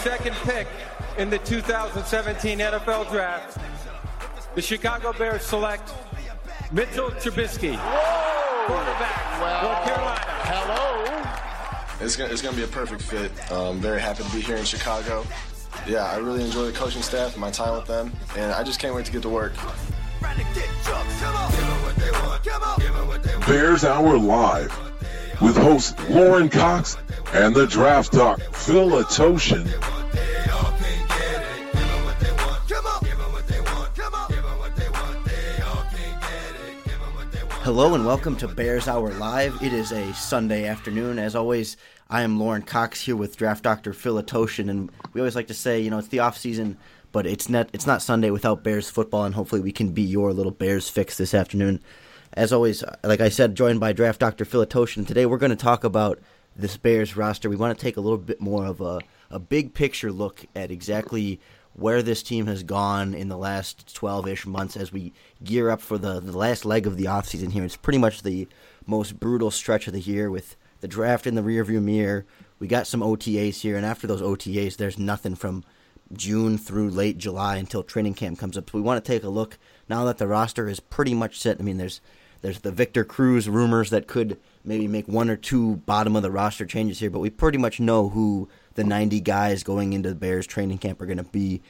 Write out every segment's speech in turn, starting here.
second pick in the 2017 NFL Draft, the Chicago Bears select Mitchell Trubisky, quarterback, North Carolina. Hello. It's gonna, it's gonna be a perfect fit. Um, very happy to be here in Chicago. Yeah, I really enjoy the coaching staff and my time with them, and I just can't wait to get to work. Bears Hour Live with host Lorin Cox and the draft doc Phil Atoshin. Hello and welcome to Bears Hour Live. It is a Sunday afternoon. As always, I am Lorin Cox here with draft doctor Phil Atoshin, and we always like to say, you know, it's the off season, but it's not it's not Sunday without Bears football, and hopefully we can be your little Bears fix this afternoon. As always, like I said, joined by draft doctor Phil Atoshin. Today we're going to talk about this Bears roster. We want to take a little bit more of a, a big picture look at exactly where this team has gone in the last 12 ish months as we gear up for the, the last leg of the offseason here. It's pretty much the most brutal stretch of the year with the draft in the rearview mirror. We got some OTAs here, and after those OTAs, there's nothing from June through late July until training camp comes up. So we want to take a look now that the roster is pretty much set. I mean, there's there's the Victor Cruz rumors that could maybe make one or two bottom of the roster changes here, but we pretty much know who the 90 guys going into the Bears training camp are going to be.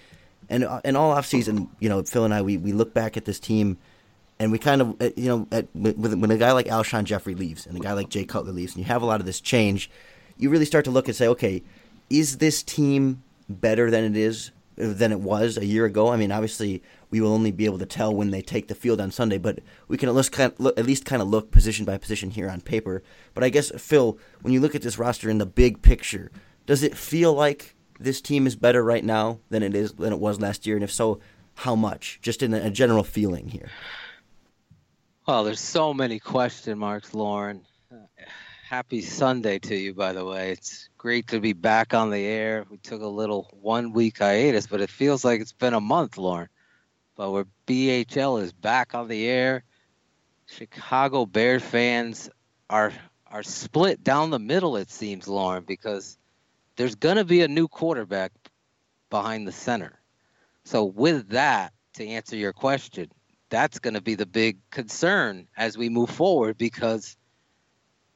And and all offseason, you know, Phil and I, we, we look back at this team and we kind of, uh, you know, at, when a guy like Alshon Jeffery leaves and a guy like Jay Cutler leaves, and you have a lot of this change, you really start to look and say, okay, is this team better than it is than it was a year ago? I mean, obviously, we will only be able to tell when they take the field on Sunday, but we can at least kind of look, at least kind of look position by position here on paper. But I guess Phil, when you look at this roster in the big picture, does it feel like this team is better right now than it is than it was last year? And if so, how much? Just in a general feeling here. Well, there's so many question marks, Lorin. Happy Sunday to you, by the way. It's great to be back on the air. We took a little one week hiatus, but it feels like it's been a month, Lorin. But where BHL is back on the air, Chicago Bears fans are are split down the middle. It seems, Lorin, because there's gonna be a new quarterback behind the center. So with that, to answer your question, that's going to be the big concern as we move forward because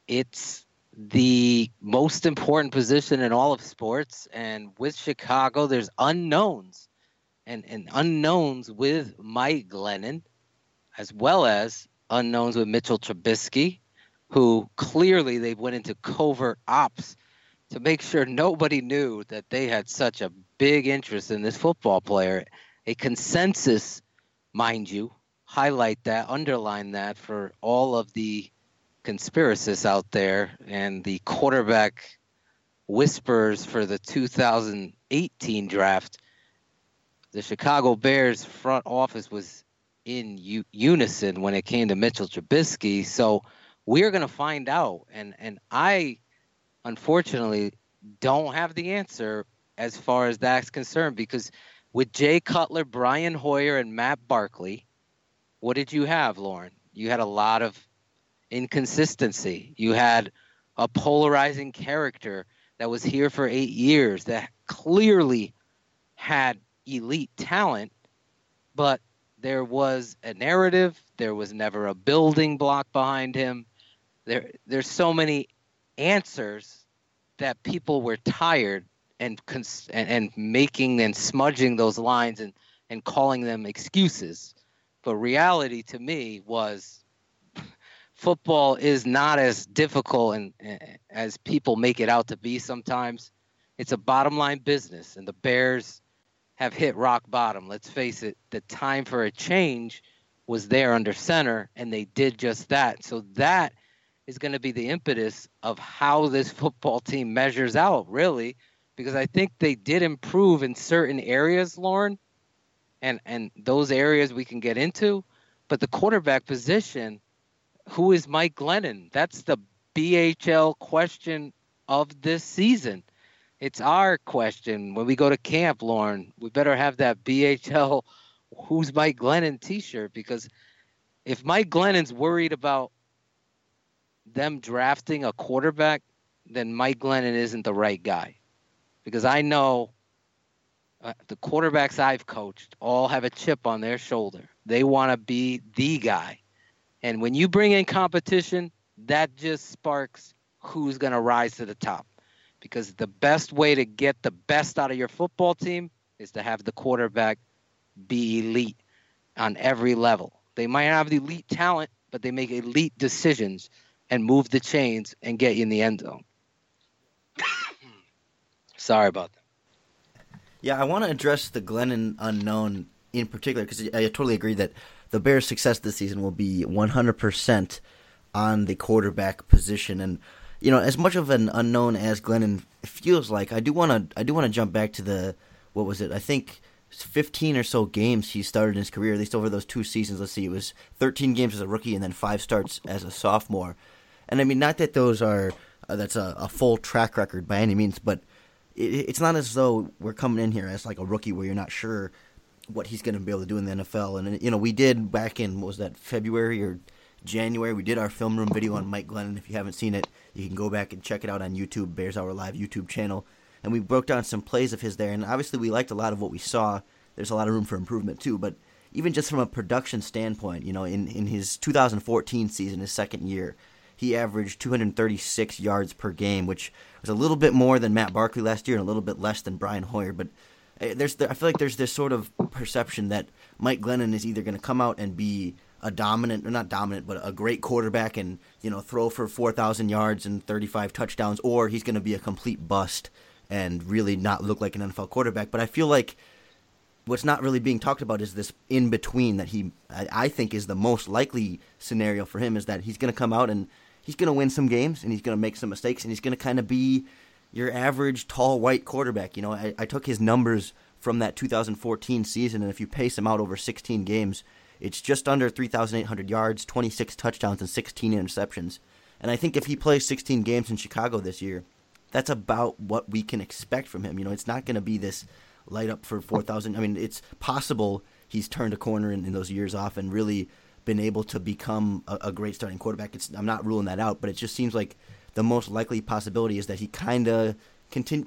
it's the most important position in all of sports. And with Chicago, there's unknowns and, and unknowns with Mike Glennon, as well as unknowns with Mitchell Trubisky, who clearly they went into covert ops to make sure nobody knew that they had such a big interest in this football player. A consensus, mind you, highlight that, underline that for all of the conspiracists out there and the quarterback whispers for the 2018 draft. The Chicago Bears front office was in u- unison when it came to Mitchell Trubisky. So we're going to find out. And, and I, unfortunately, don't have the answer as far as that's concerned because with Jay Cutler, Brian Hoyer, and Matt Barkley, what did you have, Lorin? You had a lot of inconsistency. You had a polarizing character that was here for eight years that clearly had elite talent, but there was a narrative. There was never a building block behind him. There, there's so many answers that people were tired and cons- and, and making and smudging those lines and and calling them excuses. But reality to me was football is not as difficult and as people make it out to be sometimes. It's a bottom line business and the Bears have hit rock bottom. Let's face it, the time for a change was there under center, and they did just that. So that is going to be the impetus of how this football team measures out, really, because I think they did improve in certain areas, Lorin, and and those areas we can get into. But the quarterback position, who is Mike Glennon? That's the BHL question of this season. It's our question when we go to camp, Lorin. We better have that BHL who's Mike Glennon t-shirt because if Mike Glennon's worried about them drafting a quarterback, then Mike Glennon isn't the right guy. Because I know uh, the quarterbacks I've coached all have a chip on their shoulder. They want to be the guy. And when you bring in competition, that just sparks who's going to rise to the top. Because the best way to get the best out of your football team is to have the quarterback be elite on every level. They might have the elite talent, but they make elite decisions and move the chains and get you in the end zone. Sorry about that. Yeah, I want to address the Glennon unknown in particular because I totally agree that the Bears' success this season will be 100% on the quarterback position. And you know, as much of an unknown as Glennon feels like, I do want to I do want to jump back to the what was it? I think 15 or so games he started in his career, at least over those two seasons. Let's see, it was 13 games as a rookie and then five starts as a sophomore. And I mean, not that those are uh, that's a, a, full track record by any means, but it, it's not as though we're coming in here as like a rookie where you're not sure what he's going to be able to do in the NFL. And you know, we did back in was that February or January, we did our film room video on Mike Glennon. If you haven't seen it, you can go back and check it out on YouTube, Bears Hour Live YouTube channel and we broke down some plays of his there. And obviously, we liked a lot of what we saw. There's a lot of room for improvement too, but even just from a production standpoint, you know, in in his 2014 season, his second year, he averaged 236 yards per game, which was a little bit more than Matt Barkley last year and a little bit less than Brian Hoyer. But eh, there's, I feel like there's this sort of perception that Mike Glennon is either going to come out and be a dominant or not dominant, but a great quarterback and you know throw for 4,000 yards and 35 touchdowns, or he's going to be a complete bust and really not look like an NFL quarterback. But I feel like what's not really being talked about is this in between that he I, I, think is the most likely scenario for him is that he's going to come out and he's going to win some games and he's going to make some mistakes and he's going to kind of be your average tall white quarterback. You know, I, I took his numbers from that 2014 season and if you pace him out over 16 games, it's just under 3,800 yards, 26 touchdowns, and 16 interceptions. And I think if he plays 16 games in Chicago this year, that's about what we can expect from him. You know, it's not going to be this light up for 4,000. I mean, it's possible he's turned a corner in, in, those years off and really been able to become a, a great starting quarterback. It's, I'm not ruling that out, but it just seems like the most likely possibility is that he kind of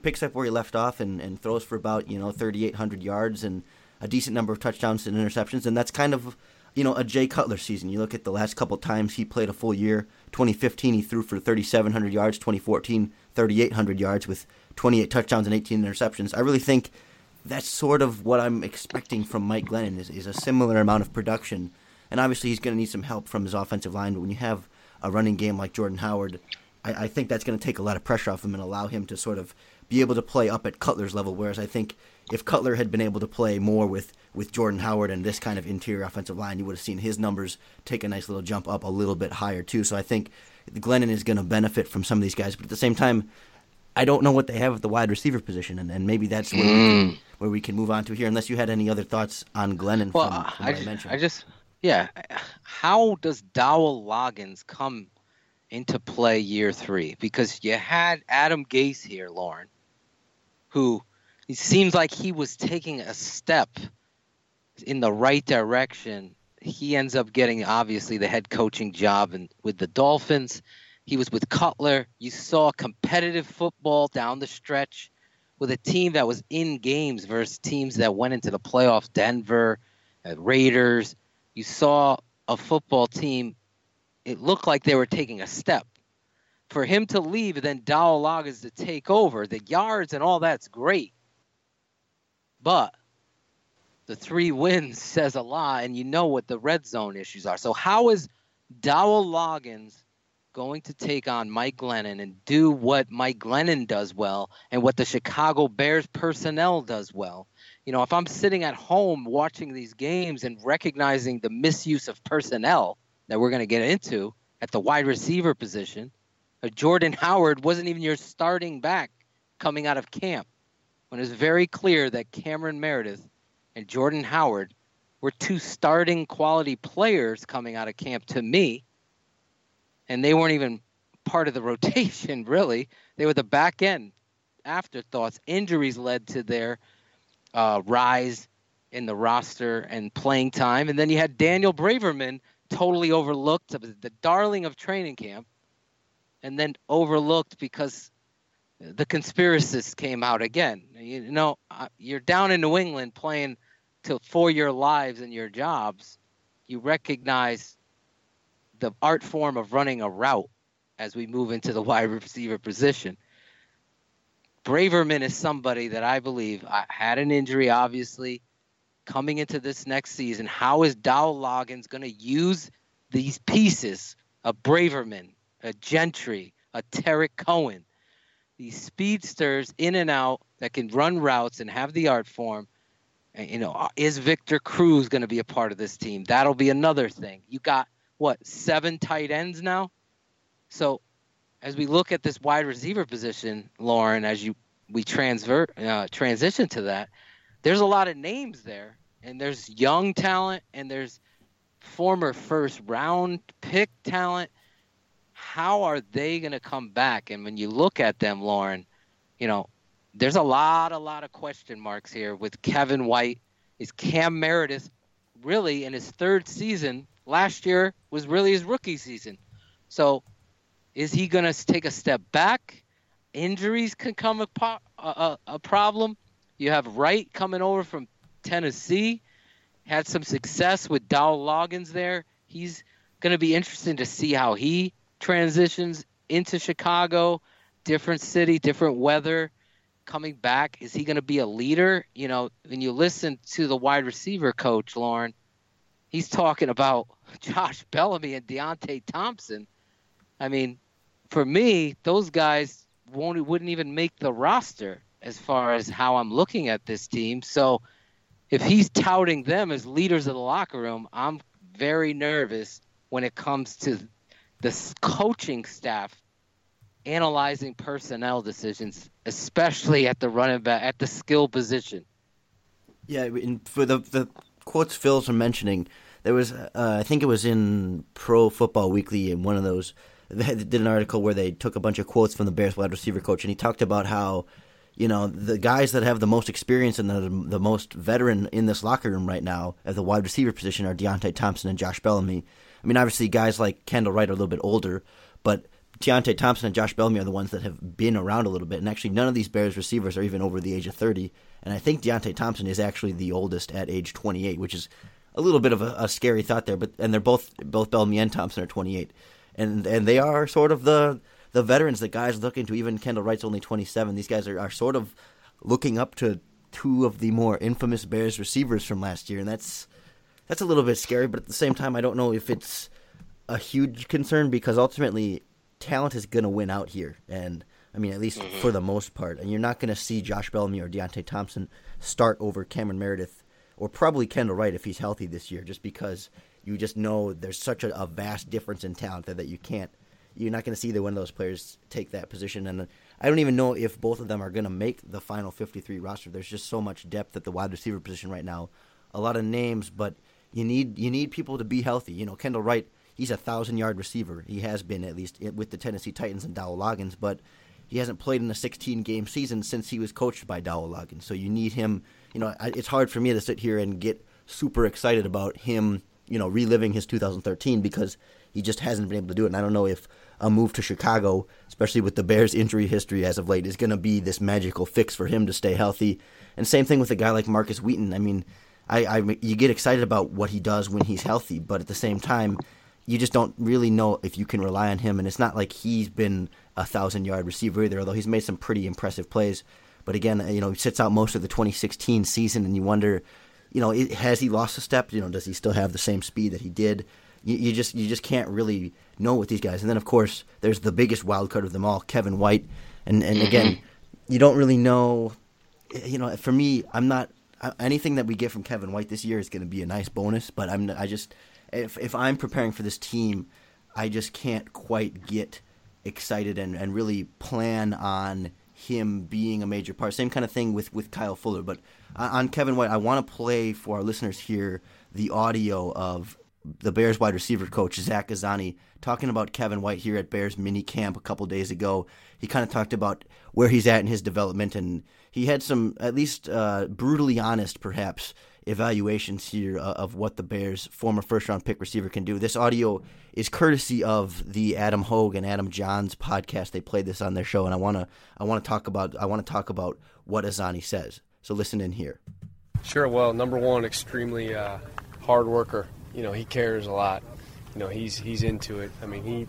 picks up where he left off and, and throws for about you know 3,800 yards and a decent number of touchdowns and interceptions, and that's kind of you know, a Jay Cutler season. You look at the last couple times he played a full year. 2015, he threw for 3,700 yards. 2014, 3,800 yards with 28 touchdowns and 18 interceptions. I really think that's sort of what I'm expecting from Mike Glennon is, is a similar amount of production. And obviously, he's going to need some help from his offensive line. But when you have a running game like Jordan Howard, I, I think that's going to take a lot of pressure off him and allow him to sort of be able to play up at Cutler's level. Whereas I think if Cutler had been able to play more with with Jordan Howard and this kind of interior offensive line, you would have seen his numbers take a nice little jump up a little bit higher too. So I think Glennon is going to benefit from some of these guys, but at the same time, I don't know what they have at the wide receiver position, and, and maybe that's where, mm. we can, mm. where we can move on to here. Unless you had any other thoughts on Glennon well, from, from I, just, I just, yeah. How does Dowell Loggains come into play year three? Because you had Adam Gase here, Lorin, who it seems like he was taking a step in the right direction. He ends up getting obviously the head coaching job and with the Dolphins. He was with Cutler. You saw competitive football down the stretch with a team that was in games versus teams that went into the playoffs, Denver, uh, Raiders. You saw a football team, it looked like they were taking a step. For him to leave and then Loggains to take over, the yards and all that's great. But the three wins says a lot, and you know what the red zone issues are. So how is Dowell Loggains going to take on Mike Glennon and do what Mike Glennon does well and what the Chicago Bears personnel does well? You know, if I'm sitting at home watching these games and recognizing the misuse of personnel that we're going to get into at the wide receiver position, uh, Jordan Howard wasn't even your starting back coming out of camp when it was very clear that Cameron Meredith and Jordan Howard were two starting quality players coming out of camp to me. And they weren't even part of the rotation, really. They were the back end afterthoughts. Injuries led to their uh, rise in the roster and playing time. And then you had Daniel Braverman, totally overlooked, the darling of training camp, and then overlooked because the conspiracists came out again. You know, you're down in New England playing to for your lives and your jobs. You recognize the art form of running a route as we move into the wide receiver position. Braverman is somebody that I believe I had an injury, obviously, coming into this next season. How is Dowell Loggains going to use these pieces? A Braverman, a Gentry, a Tarik Cohen, these speedsters in and out that can run routes and have the art form. And, you know, uh, is Victor Cruz going to be a part of this team? That'll be another thing. You got what seven tight ends now. So as we look at this wide receiver position, Lorin, as you we transfer uh, transition to that, there's a lot of names there, and there's young talent, and there's former first round pick talent. How are they going to come back? And when you look at them, Lorin, you know, there's a lot, a lot of question marks here with Kevin White. Is Cam Meredith really in his third season? Last year was really his rookie season. So is he going to take a step back? Injuries can come a, a, a problem. You have Wright coming over from Tennessee, had some success with Dowell Loggains there. He's going to be interesting to see how he transitions into Chicago, different city, different weather. Coming back, is he going to be a leader? You know, when you listen to the wide receiver coach, Lorin, he's talking about Josh Bellamy and Deonte Thompson. I mean, for me, those guys won't wouldn't even make the roster as far as how I'm looking at this team. So if he's touting them as leaders of the locker room, I'm very nervous when it comes to the coaching staff analyzing personnel decisions, especially at the running back at the skill position. Yeah, for the the quotes Phil's are mentioning, there was uh, I think it was in Pro Football Weekly in one of those they did an article where they took a bunch of quotes from the Bears wide receiver coach, and he talked about how, you know, the guys that have the most experience and the, the most veteran in this locker room right now at the wide receiver position are Deonte Thompson and Josh Bellamy. I mean, obviously, guys like Kendall Wright are a little bit older, but Deonte Thompson and Josh Bellamy are the ones that have been around a little bit. And actually, none of these Bears receivers are even over the age of 30. And I think Deonte Thompson is actually the oldest at age 28, which is a little bit of a, a scary thought there. But and they're both both Bellamy and Thompson are 28 and and they are sort of the the veterans that guys look into. Even Kendall Wright's only 27. These guys are, are sort of looking up to two of the more infamous Bears receivers from last year, and that's that's a little bit scary. But at the same time, I don't know if it's a huge concern because ultimately talent is going to win out here, and I mean at least mm-hmm. for the most part. And you're not going to see Josh Bellamy or Deonte Thompson start over Cameron Meredith or probably Kendall Wright if he's healthy this year, just because you just know there's such a, a vast difference in talent that, that you can't you're not going to see either one of those players take that position. And I don't even know if both of them are going to make the final 53 roster. There's just so much depth at the wide receiver position right now. A lot of names, but you need you need people to be healthy. You know, Kendall Wright, he's a thousand yard receiver. He has been at least with the Tennessee Titans and Dowell Loggains, but he hasn't played in a 16 game season since he was coached by Dowell Loggains. So you need him. You know, it's hard for me to sit here and get super excited about him you know, reliving his 2013 because he just hasn't been able to do it. And I don't know if a move to Chicago, especially with the Bears' injury history as of late, is going to be this magical fix for him to stay healthy. And same thing with a guy like Markus Wheaton. I mean, I, I you get excited about what he does when he's healthy, but at the same time, you just don't really know if you can rely on him. And it's not like he's been a thousand yard receiver either, although he's made some pretty impressive plays. But again, you know, he sits out most of the 2016 season, and you wonder you know, has he lost a step? You know, does he still have the same speed that he did? You, you, just you just can't really know with these guys. And then of course there's the biggest wild card of them all, Kevin White. And and mm-hmm. again, you don't really know. You know, for me, I'm not anything that we get from Kevin White this year is going to be a nice bonus. But I'm I just if if I'm preparing for this team, I just can't quite get excited and, and really plan on him being a major part. Same kind of thing with, with Kyle Fuller. But on Kevin White, I want to play for our listeners here the audio of the Bears wide receiver coach Zach Azzanni, talking about Kevin White here at Bears mini camp a couple days ago. He kind of talked about where he's at in his development, and he had some at least uh, brutally honest, perhaps, evaluations here uh, of what the Bears' former first round pick receiver can do. This audio is courtesy of the Adam Hoge and Adam Jahns podcast. They played this on their show, and I wanna I wanna talk about I want to talk about what Azzanni says. So listen in here. Sure. Well, number one, extremely uh, hard worker. You know, he cares a lot. You know, he's he's into it. I mean, he.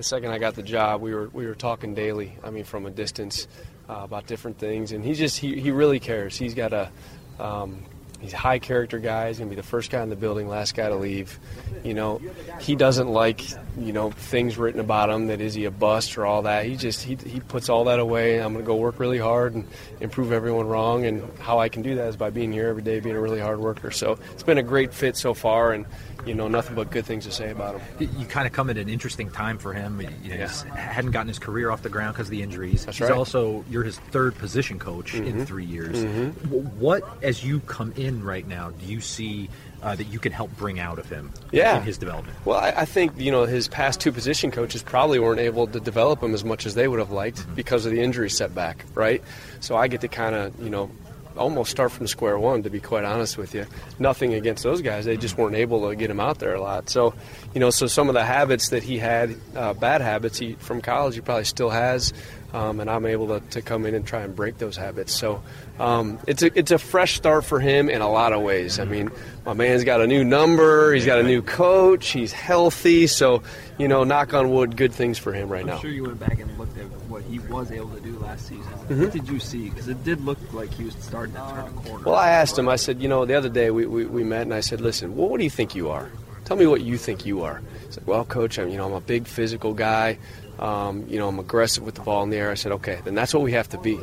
The second I got the job, we were we were talking daily. I mean, from a distance uh, about different things, and he just he, he really cares. He's got a um, He's a high character guy. He's gonna be the first guy in the building, last guy to leave. You know, he doesn't like you know things written about him that is he a bust or all that. He just he, he puts all that away. I'm gonna go work really hard and, and prove everyone wrong. And how I can do that is by being here every day, being a really hard worker. So it's been a great fit so far, and you know, nothing but good things to say about him. You kind of come at an interesting time for him. You know, yeah. hadn't gotten his career off the ground because of the injuries. That's He's right. also you're his third position coach mm-hmm. in three years. Mm-hmm. What, as you come in right now, do you see uh, that you can help bring out of him yeah. in his development? Well, I, I, think you know his past two position coaches probably weren't able to develop him as much as they would have liked mm-hmm. because of the injury setback, right? So I get to kind of you know almost start from square one, to be quite honest with you. Nothing against those guys; they just weren't able to get him out there a lot. So, you know, so some of the habits that he had, uh, bad habits he, from college, he probably still has, um, and I'm able to, to come in and try and break those habits. So, um, it's a it's a fresh start for him in a lot of ways. I mean, my man's got a new number, he's got a new coach, he's healthy. So, you know, knock on wood, good things for him right I'm now. sure you went back and looked at what he was able to do last season. Mm-hmm. What did you see? Because it did look like he was starting to turn a corner. Well, I asked him. I said, you know, the other day we, we, we met, and I said, listen, well, what do you think you are? Tell me what you think you are. He said, well, coach, I'm you know I'm a big physical guy. Um, you know, I'm aggressive with the ball in the air. I said, okay, then that's what we have to be.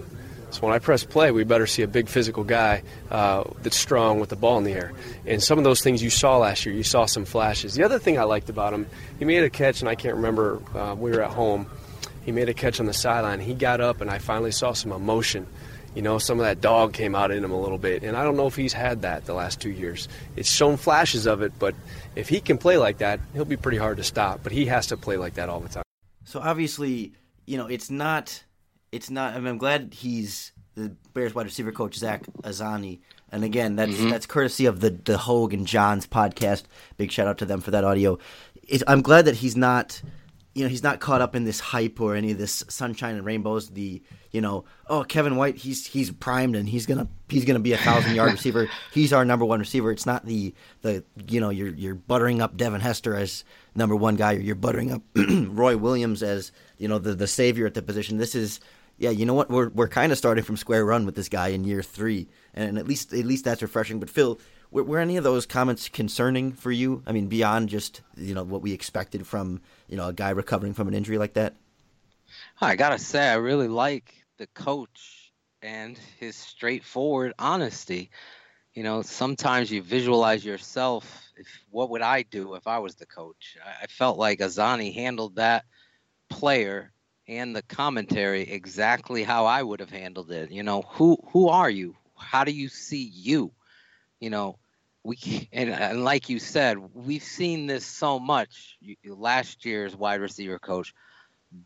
So when I press play, we better see a big physical guy uh, that's strong with the ball in the air. And some of those things you saw last year, you saw some flashes. The other thing I liked about him, he made a catch, and I can't remember. Uh, we were at home. He made a catch on the sideline. He got up, and I finally saw some emotion. You know, some of that dog came out in him a little bit. And I don't know if he's had that the last two years. It's shown flashes of it, but if he can play like that, he'll be pretty hard to stop. But he has to play like that all the time. So obviously, you know, it's not, it's not. I mean, I'm glad he's the Bears wide receiver coach Zach Azzanni. and again, that's Mm-hmm. that's courtesy of the the Hoge and Jahns podcast. Big shout out to them for that audio. It, I'm glad that he's not, you know, he's not caught up in this hype or any of this sunshine and rainbows. The you know, oh Kevin White, he's he's primed and he's gonna he's gonna be a thousand yard receiver. He's our number one receiver. It's not the the you know you're you're buttering up Devin Hester as number one guy. Or you're buttering up Roy Williams as you know the the savior at the position. This is yeah, you know what? We're we're kind of starting from square run with this guy in year three, and at least at least that's refreshing. But Phil, were, were any of those comments concerning for you? I mean, beyond just you know what we expected from you know a guy recovering from an injury like that. I gotta say, I really like the coach and his straightforward honesty. You know, sometimes you visualize yourself. If what would I do if I was the coach? I, I felt like Azzanni handled that player and the commentary exactly how I would have handled it. You know, who who are you? How do you see you? You know, we and, and like you said, we've seen this so much. You, last year's wide receiver coach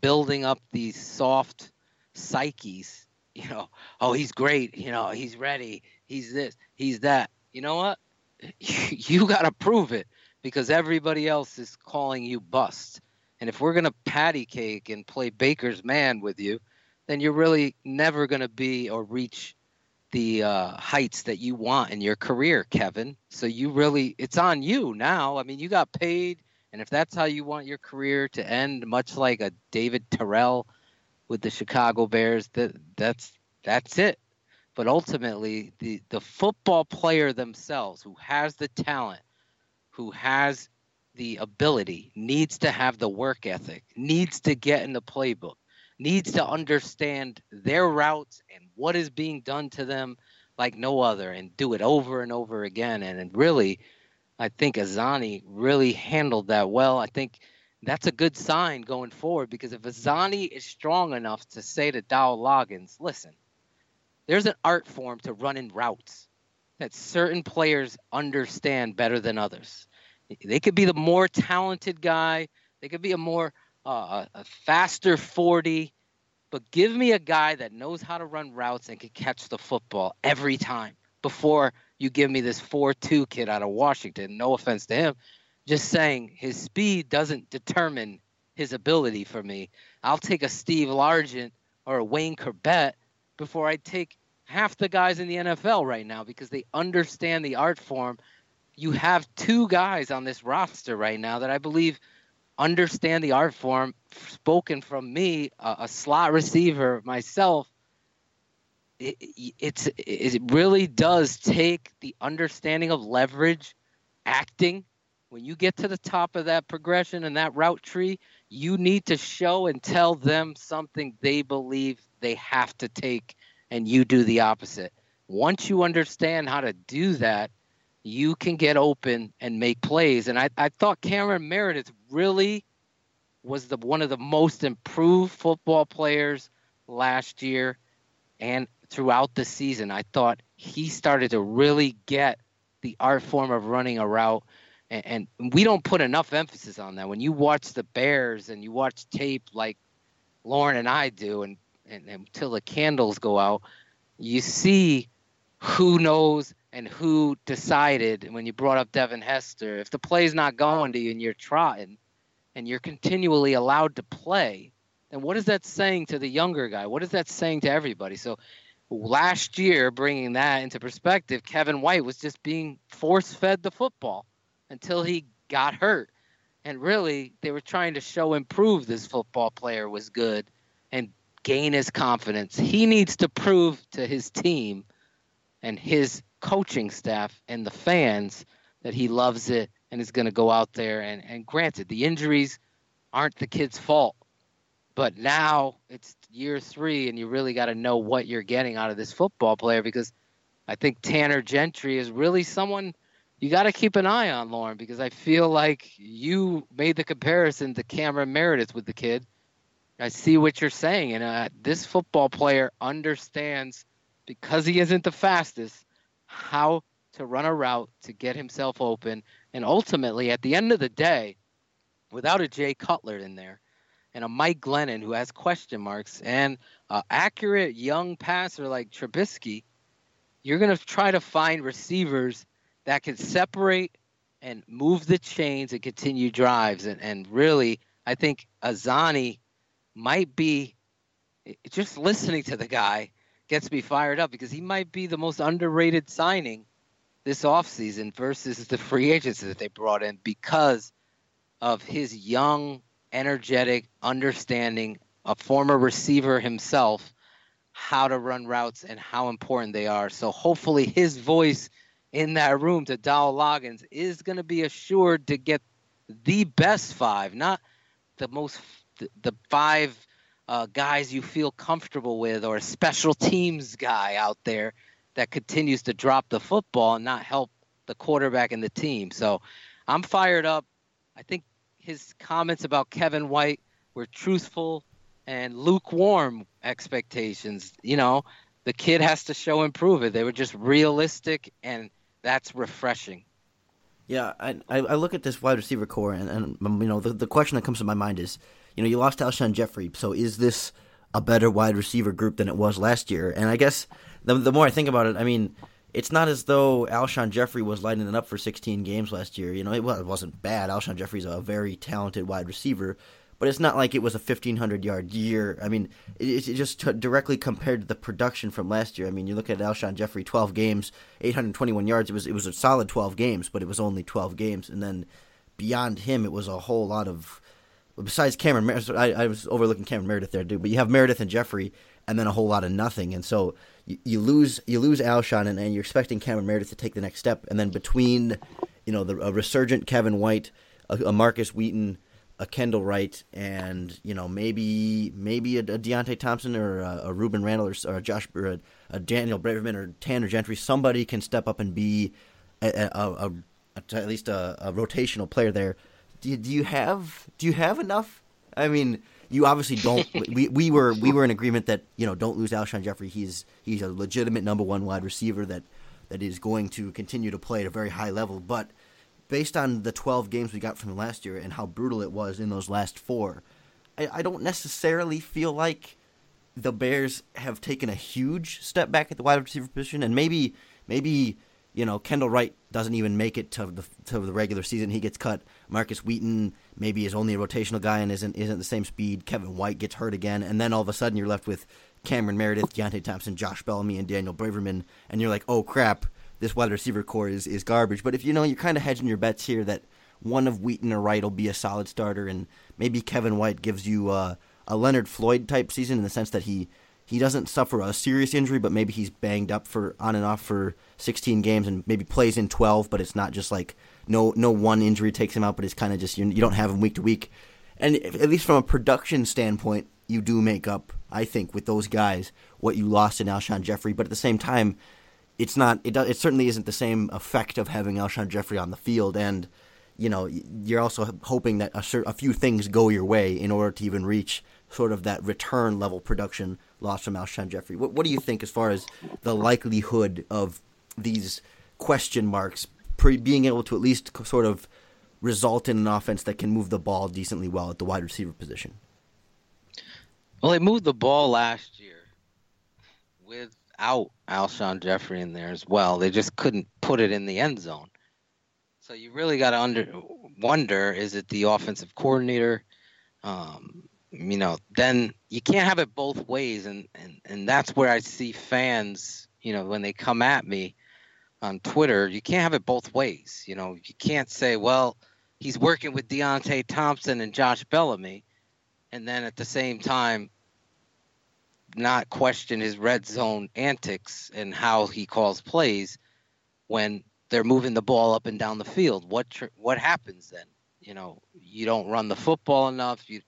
building up these soft psyches. You know, oh, he's great. You know, he's ready. He's this. He's that. You know what? You got to prove it because everybody else is calling you bust. And if we're going to patty cake and play baker's man with you, then you're really never going to be or reach the uh, heights that you want in your career, Kevin. So you really, it's on you now. I mean, you got paid, and if that's how you want your career to end, much like a David Terrell with the Chicago Bears, that that's that's it. But ultimately, the the football player themselves, who has the talent, who has the ability, needs to have the work ethic, needs to get in the playbook, needs to understand their routes and what is being done to them like no other and do it over and over again. And, and really, I think Azzanni really handled that well. I think that's a good sign going forward because if Azzanni is strong enough to say to Dowell Loggains, listen, there's an art form to running routes that certain players understand better than others. They could be the more talented guy. They could be a more uh, a faster 40, but give me a guy that knows how to run routes and can catch the football every time before you give me this 4-2 kid out of Washington. No offense to him, just saying his speed doesn't determine his ability for me. I'll take a Steve Largent or a Wayne Chrebet before I take half the guys in the NFL right now because they understand the art form. You have two guys on this roster right now that I believe understand the art form. Spoken from me, a, a slot receiver myself. It, it's it really does take the understanding of leverage, acting. When you get to the top of that progression and that route tree, you need to show and tell them something they believe they have to take and you do the opposite. Once you understand how to do that, you can get open and make plays. And I, I thought Cameron Meredith really was the one of the most improved football players last year and throughout the season. I thought he started to really get the art form of running a route. And, and we don't put enough emphasis on that. When you watch the Bears and you watch tape like Lorin and I do, and and, until the candles go out, you see who knows and who decided when you brought up Devin Hester. If the play's not going to you and you're trotting and you're continually allowed to play, then what is that saying to the younger guy? What is that saying to everybody? So last year, bringing that into perspective, Kevin White was just being force fed the football until he got hurt. And really, they were trying to show and prove this football player was good and gain his confidence. He needs to prove to his team and his coaching staff and the fans that he loves it and is going to go out there and, and granted the injuries aren't the kid's fault but now it's year three and you really got to know what you're getting out of this football player because i think tanner gentry is really someone you got to keep an eye on Lorin because i feel like you made the comparison to cameron meredith with the kid. I see what you're saying, and uh, this football player understands because he isn't the fastest how to run a route to get himself open, and ultimately, at the end of the day, without a Jay Cutler in there and a Mike Glennon who has question marks and an accurate young passer like Trubisky, you're going to try to find receivers that can separate and move the chains and continue drives. And, and really, I think Azzanni might be just listening to the guy gets me fired up because he might be the most underrated signing this offseason versus the free agents that they brought in because of his young, energetic understanding, a former receiver himself, how to run routes and how important they are. So hopefully his voice in that room to Dowell Loggains is going to be assured to get the best five, not the most the, five uh, guys you feel comfortable with, or a special teams guy out there that continues to drop the football and not help the quarterback and the team. So I'm fired up. I think his comments about Kevin White were truthful and lukewarm expectations. You know, the kid has to show and prove it. They were just realistic, and that's refreshing. Yeah, I I look at this wide receiver core, and, and you know the the question that comes to my mind is you know, you lost Alshon Jeffery, so is this a better wide receiver group than it was last year? And I guess the, the more I think about it, I mean, it's not as though Alshon Jeffery was lighting it up for 16 games last year. You know, it, well, it wasn't bad. Alshon Jeffery's a very talented wide receiver, but it's not like it was a 1,500 yard year. I mean, it, it just t- directly compared to the production from last year. I mean, you look at Alshon Jeffery, 12 games, 821 yards. It was it was a solid 12 games, but it was only 12 games, and then beyond him, it was a whole lot of besides Cameron, I, I, was overlooking Cameron Meredith there, dude. But you have Meredith and Jeffery, and then a whole lot of nothing. And so you, you lose you lose Alshon, and, and, you're expecting Cameron Meredith to take the next step. And then between, you know, the a resurgent Kevin White, a, a Markus Wheaton, a Kendall Wright and you know maybe maybe a, a Deonte Thompson or a, a Rueben Randle or, or a Josh or a, a, Daniel Braverman or Tanner Gentry, somebody can step up and be a, a at least a, rotational player there. Do you, do you have do you have enough? I mean, you obviously don't. we, we were we were in agreement that you know don't lose Alshon Jeffery. He's he's a legitimate number one wide receiver that that is going to continue to play at a very high level. But based on the 12 games we got from last year and how brutal it was in those last four, I, I don't necessarily feel like the Bears have taken a huge step back at the wide receiver position, and maybe maybe you know Kendall Wright doesn't even make it to the to the regular season. He gets cut. Markus Wheaton maybe is only a rotational guy and isn't isn't the same speed. Kevin White gets hurt again, and then all of a sudden you're left with Cameron Meredith, Deonte Thompson, Josh Bellamy, and Daniel Braverman, and you're like, oh crap, this wide receiver core is, is garbage. But if you know you're kind of hedging your bets here that one of Wheaton or Wright will be a solid starter, and maybe Kevin White gives you uh, a Leonard Floyd type season in the sense that he he doesn't suffer a serious injury, but maybe he's banged up for on and off for 16 games and maybe plays in 12, but it's not just like no no one injury takes him out, but it's kind of just you, you don't have him week to week. And at least from a production standpoint, you do make up, I think, with those guys what you lost in Alshon Jeffery. But at the same time, it's not. It it certainly isn't the same effect of having Alshon Jeffery on the field, and you know you're also hoping that a, a few things go your way in order to even reach sort of that return level production lost from Alshon Jeffery. What, what do you think as far as the likelihood of these question marks pre- being able to at least sort of result in an offense that can move the ball decently well at the wide receiver position? Well, they moved the ball last year without Alshon Jeffery in there as well. They just couldn't put it in the end zone. So you really got to wonder: is it the offensive coordinator? Um, you know, then you can't have it both ways, and and and that's where I see fans. You know, when they come at me on Twitter, you can't have it both ways. You know, you can't say, well, he's working with Deonte Thompson and Josh Bellamy, and then at the same time not question his red zone antics and how he calls plays when they're moving the ball up and down the field. What tr- what happens then? You know, you don't run the football enough. You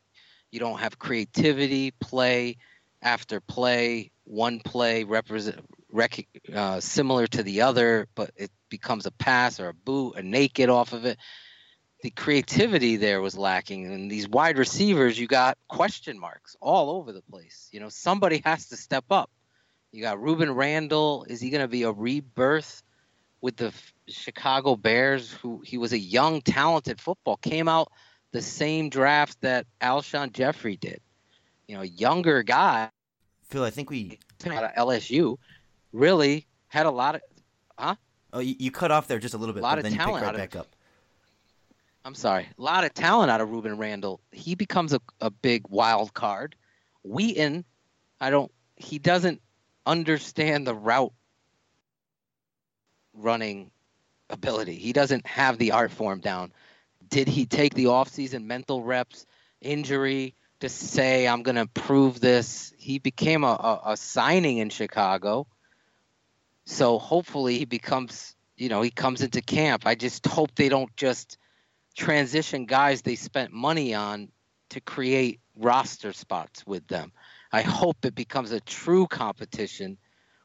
you don't have creativity, play after play, one play represent rec- uh, similar to the other, but it becomes a pass or a boot, a naked off of it the creativity there was lacking. And these wide receivers, you got question marks all over the place. You know, somebody has to step up. You got Rueben Randle. Is he going to be a rebirth with the Chicago Bears? Who he was a young, talented football came out the same draft that Alshon Jeffery did. You know, younger guy. Phil, I think we out of LSU really had a lot of, huh? Oh, you, you cut off there just a little bit, a lot of talent right back up. I'm sorry, a lot of talent out of Rueben Randle. He becomes a, a big wild card. Wheaton, I don't. He doesn't understand the route running ability. He doesn't have the art form down. Did he take the offseason mental reps, injury to say I'm going to prove this? He became a, a, a signing in Chicago. So hopefully he becomes, you know, he comes into camp. I just hope they don't just transition guys they spent money on to create roster spots with them. I hope it becomes a true competition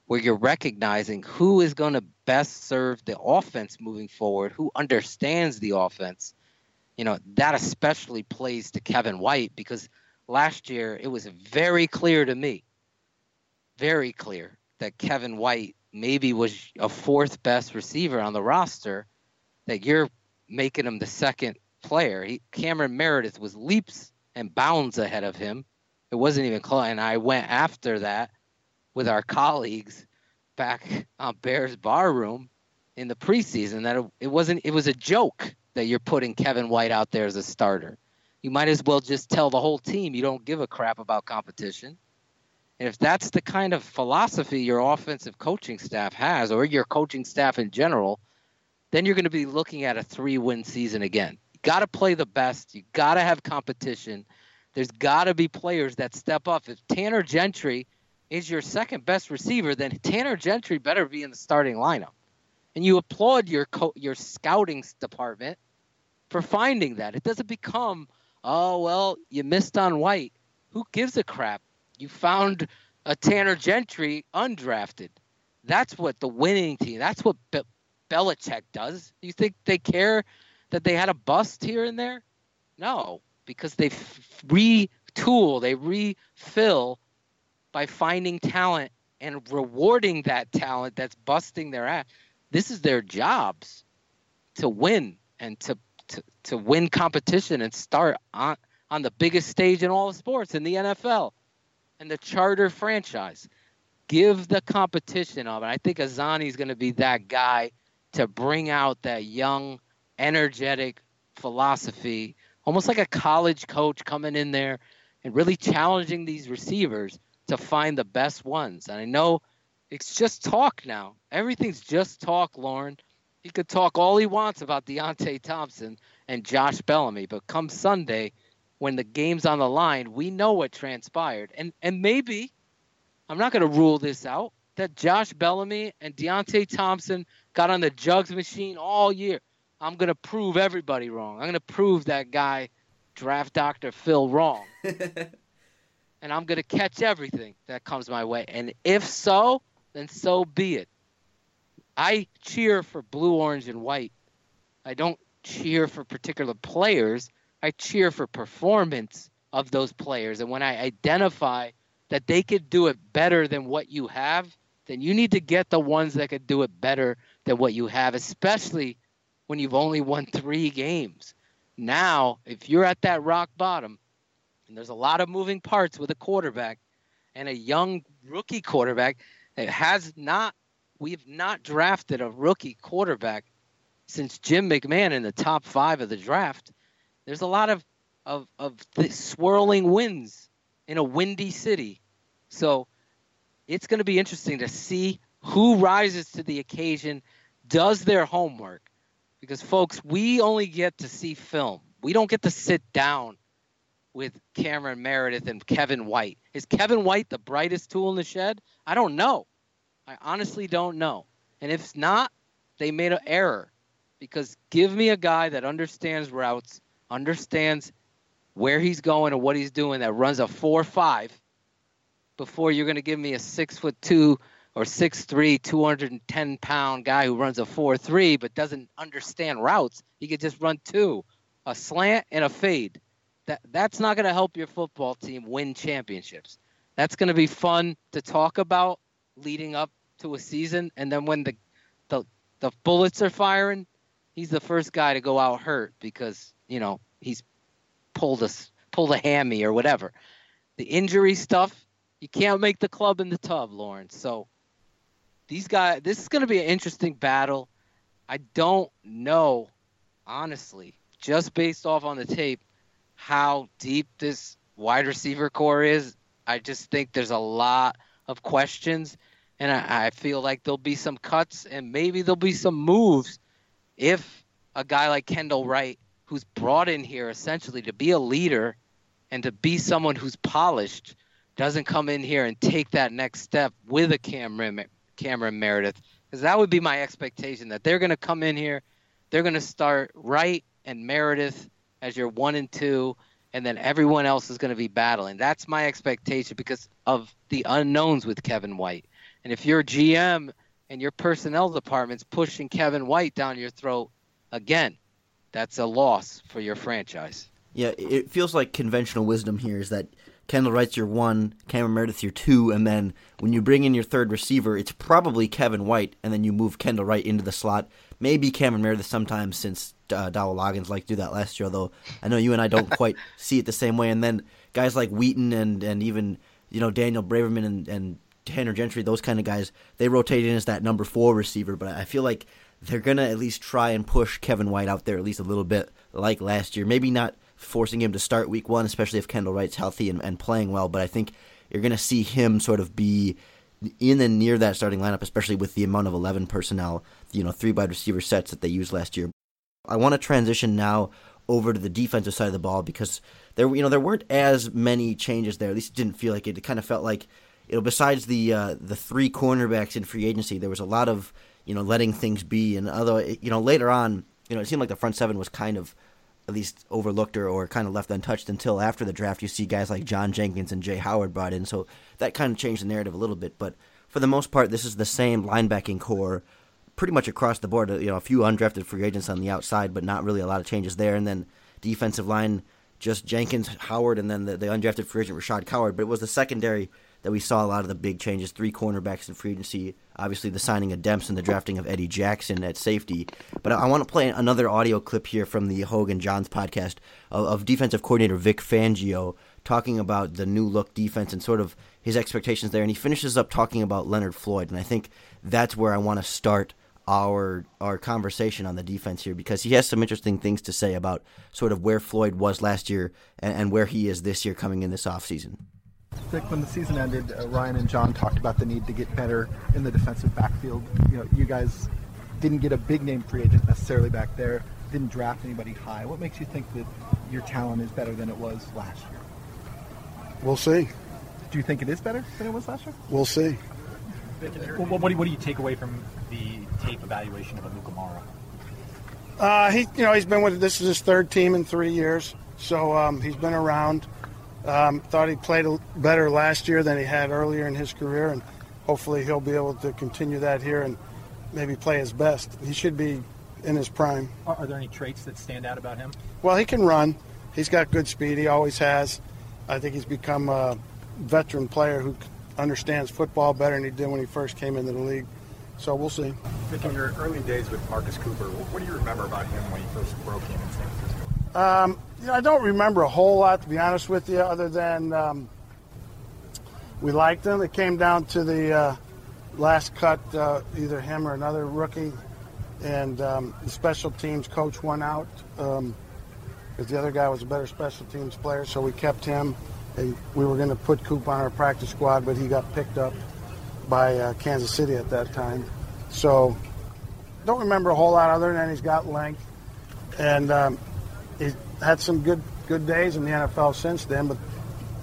where you're recognizing who is going to best serve the offense moving forward, who understands the offense. You know, that especially plays to Kevin White because last year it was very clear to me, very clear that Kevin White maybe was a fourth best receiver on the roster that you're making him the second player. He, Cameron Meredith was leaps and bounds ahead of him. It wasn't even close. And I went after that with our colleagues back on Bears Bar Room in the preseason that it, it wasn't. It was a joke that you're putting Kevin White out there as a starter. You might as well just tell the whole team you don't give a crap about competition. If that's the kind of philosophy your offensive coaching staff has, or your coaching staff in general, then you're going to be looking at a three win season again. You got to play the best. You got to have competition. There's got to be players that step up. If Tanner Gentry is your second best receiver, then Tanner Gentry better be in the starting lineup. And you applaud your co- your scouting department for finding that. It doesn't become Oh well, you missed on White. Who gives a crap? You found a Tanner Gentry undrafted. That's what the winning team. That's what Be- Belichick does. You think they care that they had a bust here and there? No, because they f- retool, they refill by finding talent and rewarding that talent that's busting their ass. This is their jobs to win and to to, to win competition and start on on the biggest stage in all sports in the NFL and the charter franchise. Give the competition of it. I think Azzanni is going to be that guy to bring out that young, energetic philosophy, almost like a college coach coming in there and really challenging these receivers to find the best ones. And I know it's just talk now. Everything's just talk, Lorin. He could talk all he wants about Deonte Thompson and Josh Bellamy, but come Sunday, when the game's on the line, we know what transpired. And and maybe, I'm not going to rule this out, that Josh Bellamy and Deonte Thompson got on the jugs machine all year. I'm going to prove everybody wrong. I'm going to prove that guy, draft Dr. Phil, wrong. and I'm going to catch everything that comes my way. And if so, then so be it. I cheer for blue, orange, and white. I don't cheer for particular players. I cheer for performance of those players. And when I identify that they could do it better than what you have, then you need to get the ones that could do it better than what you have, especially when you've only won three games. Now, if you're at that rock bottom, and there's a lot of moving parts with a quarterback and a young rookie quarterback that has not, we've not drafted a rookie quarterback since Jim McMahon in the top five of the draft. There's a lot of, of, of swirling winds in a windy city. So it's going to be interesting to see who rises to the occasion, does their homework. Because, folks, we only get to see film. We don't get to sit down with Cameron Meredith and Kevin White. Is Kevin White the brightest tool in the shed? I don't know. I honestly don't know. And if not, they made an error. Because give me a guy that understands routes, understands where he's going and what he's doing, that runs a 4 5 before you're going to give me a six foot two or six three, 210 pound guy who runs a four three but doesn't understand routes. He could just run two, a slant and a fade. That that's not going to help your football team win championships. That's going to be fun to talk about leading up to a season, and then when the the the bullets are firing, he's the first guy to go out hurt because you know he's pulled a pulled a hammy or whatever. The injury stuff you can't make the club in the tub, Lawrence. So these guys, this is going to be an interesting battle. I don't know, honestly, just based off on the tape, how deep this wide receiver core is. I just think there's a lot of questions, and I, I feel like there'll be some cuts and maybe there'll be some moves if a guy like Kendall Wright, who's brought in here essentially to be a leader and to be someone who's polished – doesn't come in here and take that next step with a Cameron Cameron Meredith, because that would be my expectation that they're going to come in here, they're going to start Wright and Meredith as your one and two, and then everyone else is going to be battling. That's my expectation because of the unknowns with Kevin White. And if you're GM and your personnel department's pushing Kevin White down your throat again, that's a loss for your franchise. Yeah, it feels like conventional wisdom here is that Kendall Wright's your one, Cameron Meredith your two, and then when you bring in your third receiver, it's probably Kevin White, and then you move Kendall Wright into the slot. Maybe Cameron Meredith sometimes since uh, Dowell Loggains like to do that last year, although I know you and I don't quite see it the same way. And then guys like Wheaton and, and even you know Daniel Braverman and, and Tanner Gentry, those kind of guys, they rotate in as that number four receiver. But I feel like they're gonna at least try and push Kevin White out there at least a little bit, like last year. Maybe not forcing him to start week one, especially if Kendall Wright's healthy and, and playing well. But I think you're going to see him sort of be in and near that starting lineup, especially with the amount of 11 personnel, you know, three wide receiver sets that they used last year. I want to transition now over to the defensive side of the ball because there, you know, there weren't as many changes there. At least it didn't feel like it. It kind of felt like, you know, besides the uh, the three cornerbacks in free agency, there was a lot of, you know, letting things be. And although, you know, later on, you know, it seemed like the front seven was kind of at least overlooked or, or kind of left untouched until after the draft. You see guys like John Jenkins and Jay Howard brought in, so that kind of changed the narrative a little bit. But for the most part, this is the same linebacking core pretty much across the board. You know, a few undrafted free agents on the outside, but not really a lot of changes there. And then defensive line, just Jenkins, Howard, and then the, the undrafted free agent Rashad Coward. But it was the secondary that we saw a lot of the big changes. Three cornerbacks in free agency. Obviously, the signing of Demps and the drafting of Eddie Jackson at safety. But I, want to play another audio clip here from the Hoge and Jahns podcast of, of defensive coordinator Vic Fangio talking about the new look defense and sort of his expectations there. And he finishes up talking about Leonard Floyd. And I think that's where I want to start our our conversation on the defense here because he has some interesting things to say about sort of where Floyd was last year and, and where he is this year coming in this offseason. Vic, when the season ended, uh, Ryan and John talked about the need to get better in the defensive backfield. You know, you guys didn't get a big name free agent necessarily back there. Didn't draft anybody high. What makes you think that your talent is better than it was last year? We'll see. Do you think it is better than it was last year? We'll see. Well, what, do you, what do you take away from the tape evaluation of Amukamara? Uh, he, you know, he's been with. This is his third team in three years, so um, he's been around. Um, thought he played better last year than he had earlier in his career, and hopefully he'll be able to continue that here and maybe play his best. He should be in his prime. Are, are there any traits that stand out about him? Well, he can run. He's got good speed. He always has. I think he's become a veteran player who understands football better than he did when he first came into the league. So we'll see. Vic, in your early days with Marcus Cooper, what do you remember about him when he first broke in in San Francisco? Um, you know, I don't remember a whole lot, to be honest with you, other than um, we liked him. It came down to the uh, last cut, uh, either him or another rookie, and um, the special teams coach won out because um, the other guy was a better special teams player, so we kept him. And we were going to put Coop on our practice squad, but he got picked up by uh, Kansas City at that time. So don't remember a whole lot other than he's got length, and um, he's had some good good days in the NFL since then. But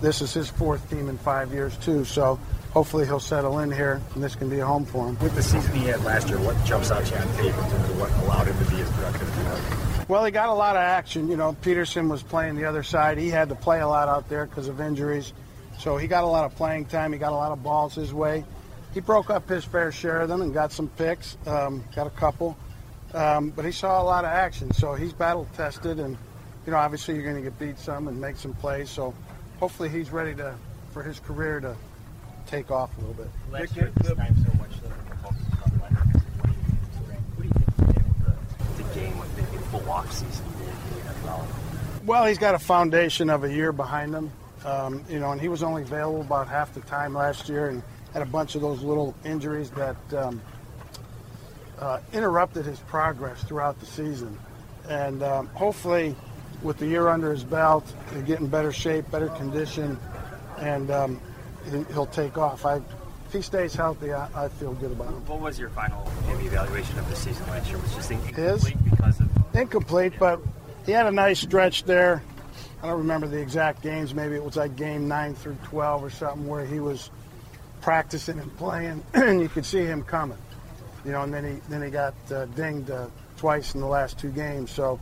this is his fourth team in five years too. So hopefully he'll settle in here, and this can be a home for him. With the season he had last year, what jumps out to you on tape in terms of what allowed him to be as productive as he? Well, he got a lot of action. You know, Peterson was playing the other side. He had to play a lot out there because of injuries. So he got a lot of playing time. He got a lot of balls his way he broke up his fair share of them and got some picks, um, got a couple. Um, but he saw a lot of action, so he's battle tested, and you know obviously you're going to get beat some and make some plays. So hopefully he's ready to for his career to take off a little bit. Last year, this time so much so What do you think the, the game with maybe full off season Well, he's got a foundation of a year behind him, um, you know, and he was only available about half the time last year, and had a bunch of those little injuries that um, uh, interrupted his progress throughout the season. And um, hopefully, with the year under his belt, he'll get in better shape, better condition, and um, he'll take off. I, if he stays healthy, I, I, feel good about him. What was your final evaluation of the season last year? Was just incomplete his? because of incomplete, but he had a nice stretch there. I don't remember the exact games. Maybe it was like game nine through twelve or something, where he was practicing and playing, and you could see him coming. You know, and then he then he got uh, dinged uh, twice in the last two games, so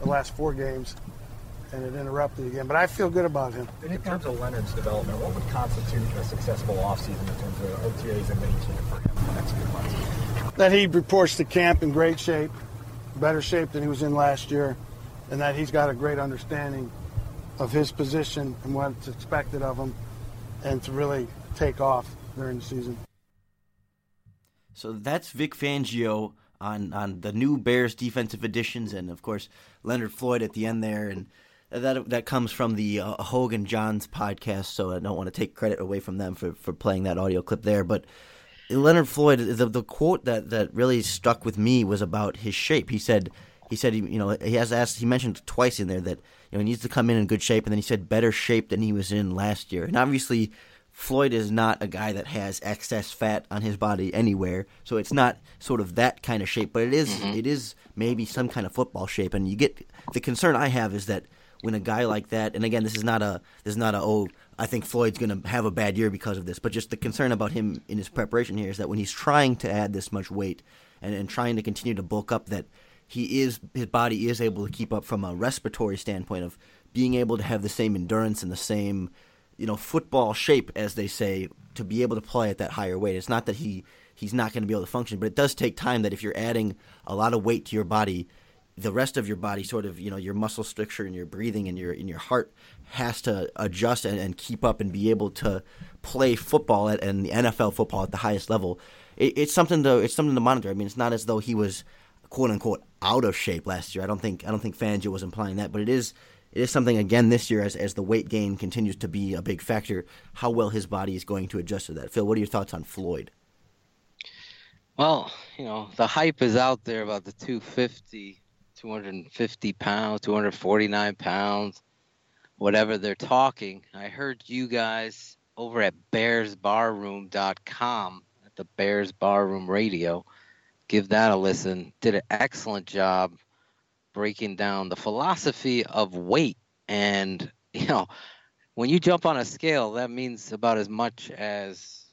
the last four games, and it interrupted again. But I feel good about him. In terms of Leonard's development, what would constitute a successful offseason in terms of OTAs and mini camp for him in the next few months? That he reports to camp in great shape, better shape than he was in last year, and that he's got a great understanding of his position and what's expected of him, and to really take off during the season. So that's Vic Fangio on on the new Bears defensive additions, and of course Leonard Floyd at the end there, and that that comes from the uh, Hoge and Jahns podcast. So I don't want to take credit away from them for, for playing that audio clip there, but. Leonard Floyd, the the quote that, that really stuck with me was about his shape. He said, he said, you know, he has asked, he mentioned twice in there that you know he needs to come in in good shape, and then he said better shape than he was in last year. And obviously, Floyd is not a guy that has excess fat on his body anywhere, so it's not sort of that kind of shape, but it is, Mm-hmm. it is maybe some kind of football shape. And you get the concern I have is that when a guy like that, and again, this is not a this is not a oh I think Floyd's going to have a bad year because of this, but just the concern about him in his preparation here is that when he's trying to add this much weight and, and trying to continue to bulk up, that he is his body is able to keep up from a respiratory standpoint of being able to have the same endurance and the same you know football shape as they say to be able to play at that higher weight. It's not that he he's not going to be able to function, but it does take time that if you're adding a lot of weight to your body, the rest of your body sort of you know your muscle structure and your breathing and your in your heart has to adjust and, and, keep up and be able to play football at and the NFL football at the highest level. It, it's something to it's something to monitor. I mean, it's not as though he was quote unquote out of shape last year. I don't think I don't think Fangio was implying that, but it is it is something again this year as as the weight gain continues to be a big factor. How well his body is going to adjust to that. Phil, what are your thoughts on Floyd? Well, you know the hype is out there about the 250, 250 pounds, 249 pounds, whatever they're talking. I heard you guys over at BearsBarroom.com at the Bears Barroom Radio give that a listen. Did an excellent job breaking down the philosophy of weight. And, you know, when you jump on a scale, that means about as much as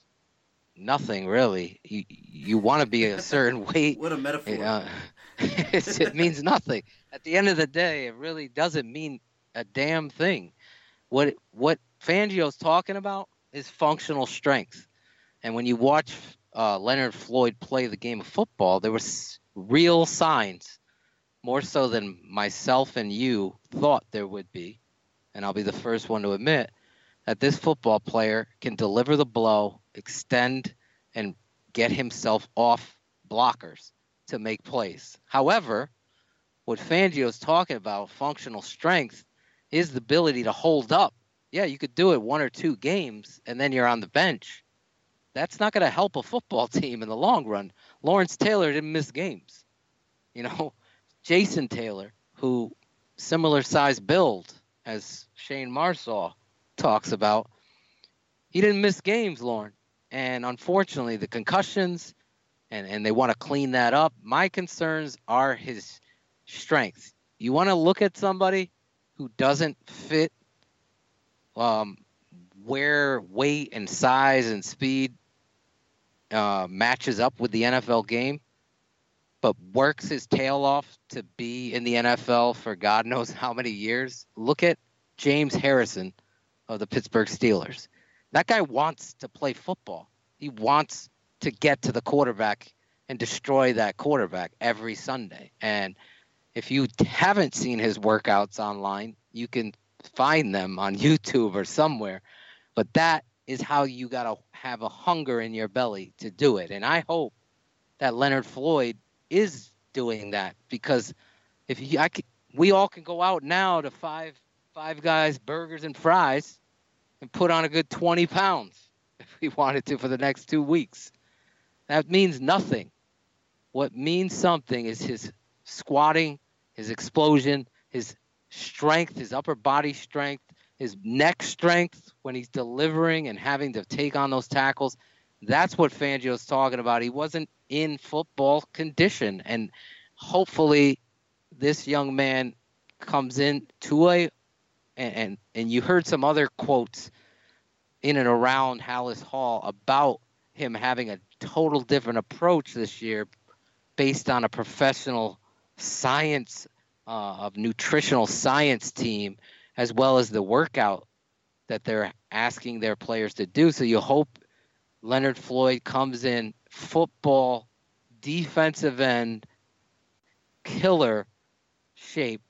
nothing, really. You, you want to be a certain weight. what a metaphor. Uh, it means nothing. At the end of the day, it really doesn't mean a damn thing. What what Fangio's talking about is functional strength. And when you watch uh, Leonard Floyd play the game of football, there was real signs, more so than myself and you thought there would be, and I'll be the first one to admit that this football player can deliver the blow, extend, and get himself off blockers to make plays. However, what Fangio is talking about, functional strength, is the ability to hold up. Yeah, you could do it one or two games, and then you're on the bench that's not going to help a football team in the long run. Lawrence Taylor didn't miss games. You know, Jason Taylor, who similar size build as Shane Marsaw talks about, he didn't miss games, Lorin. And unfortunately, the concussions, and, and they want to clean that up. My concerns are his strength. You want to look at somebody who doesn't fit um, where weight and size and speed uh, matches up with the NFL game, but works his tail off to be in the NFL for God knows how many years. Look at James Harrison of the Pittsburgh Steelers. That guy wants to play football. He wants to get to the quarterback and destroy that quarterback every Sunday. And if you haven't seen his workouts online, you can find them on YouTube or somewhere. But that is how you got to have a hunger in your belly to do it. And I hope that Leonard Floyd is doing that because if he, I could, we all can go out now to five five guys burgers and fries and put on a good 20 pounds if we wanted to for the next two weeks. That means nothing. What means something is his squatting, his explosion, his strength, his upper body strength, his neck strength when he's delivering and having to take on those tackles. That's what Fangio's talking about. He wasn't in football condition, and hopefully, this young man comes in to a and, and and you heard some other quotes in and around Halas Hall about him having a total different approach this year based on a professional science uh, of nutritional science team as well as the workout that they're asking their players to do. So you hope Leonard Floyd comes in football defensive end killer shape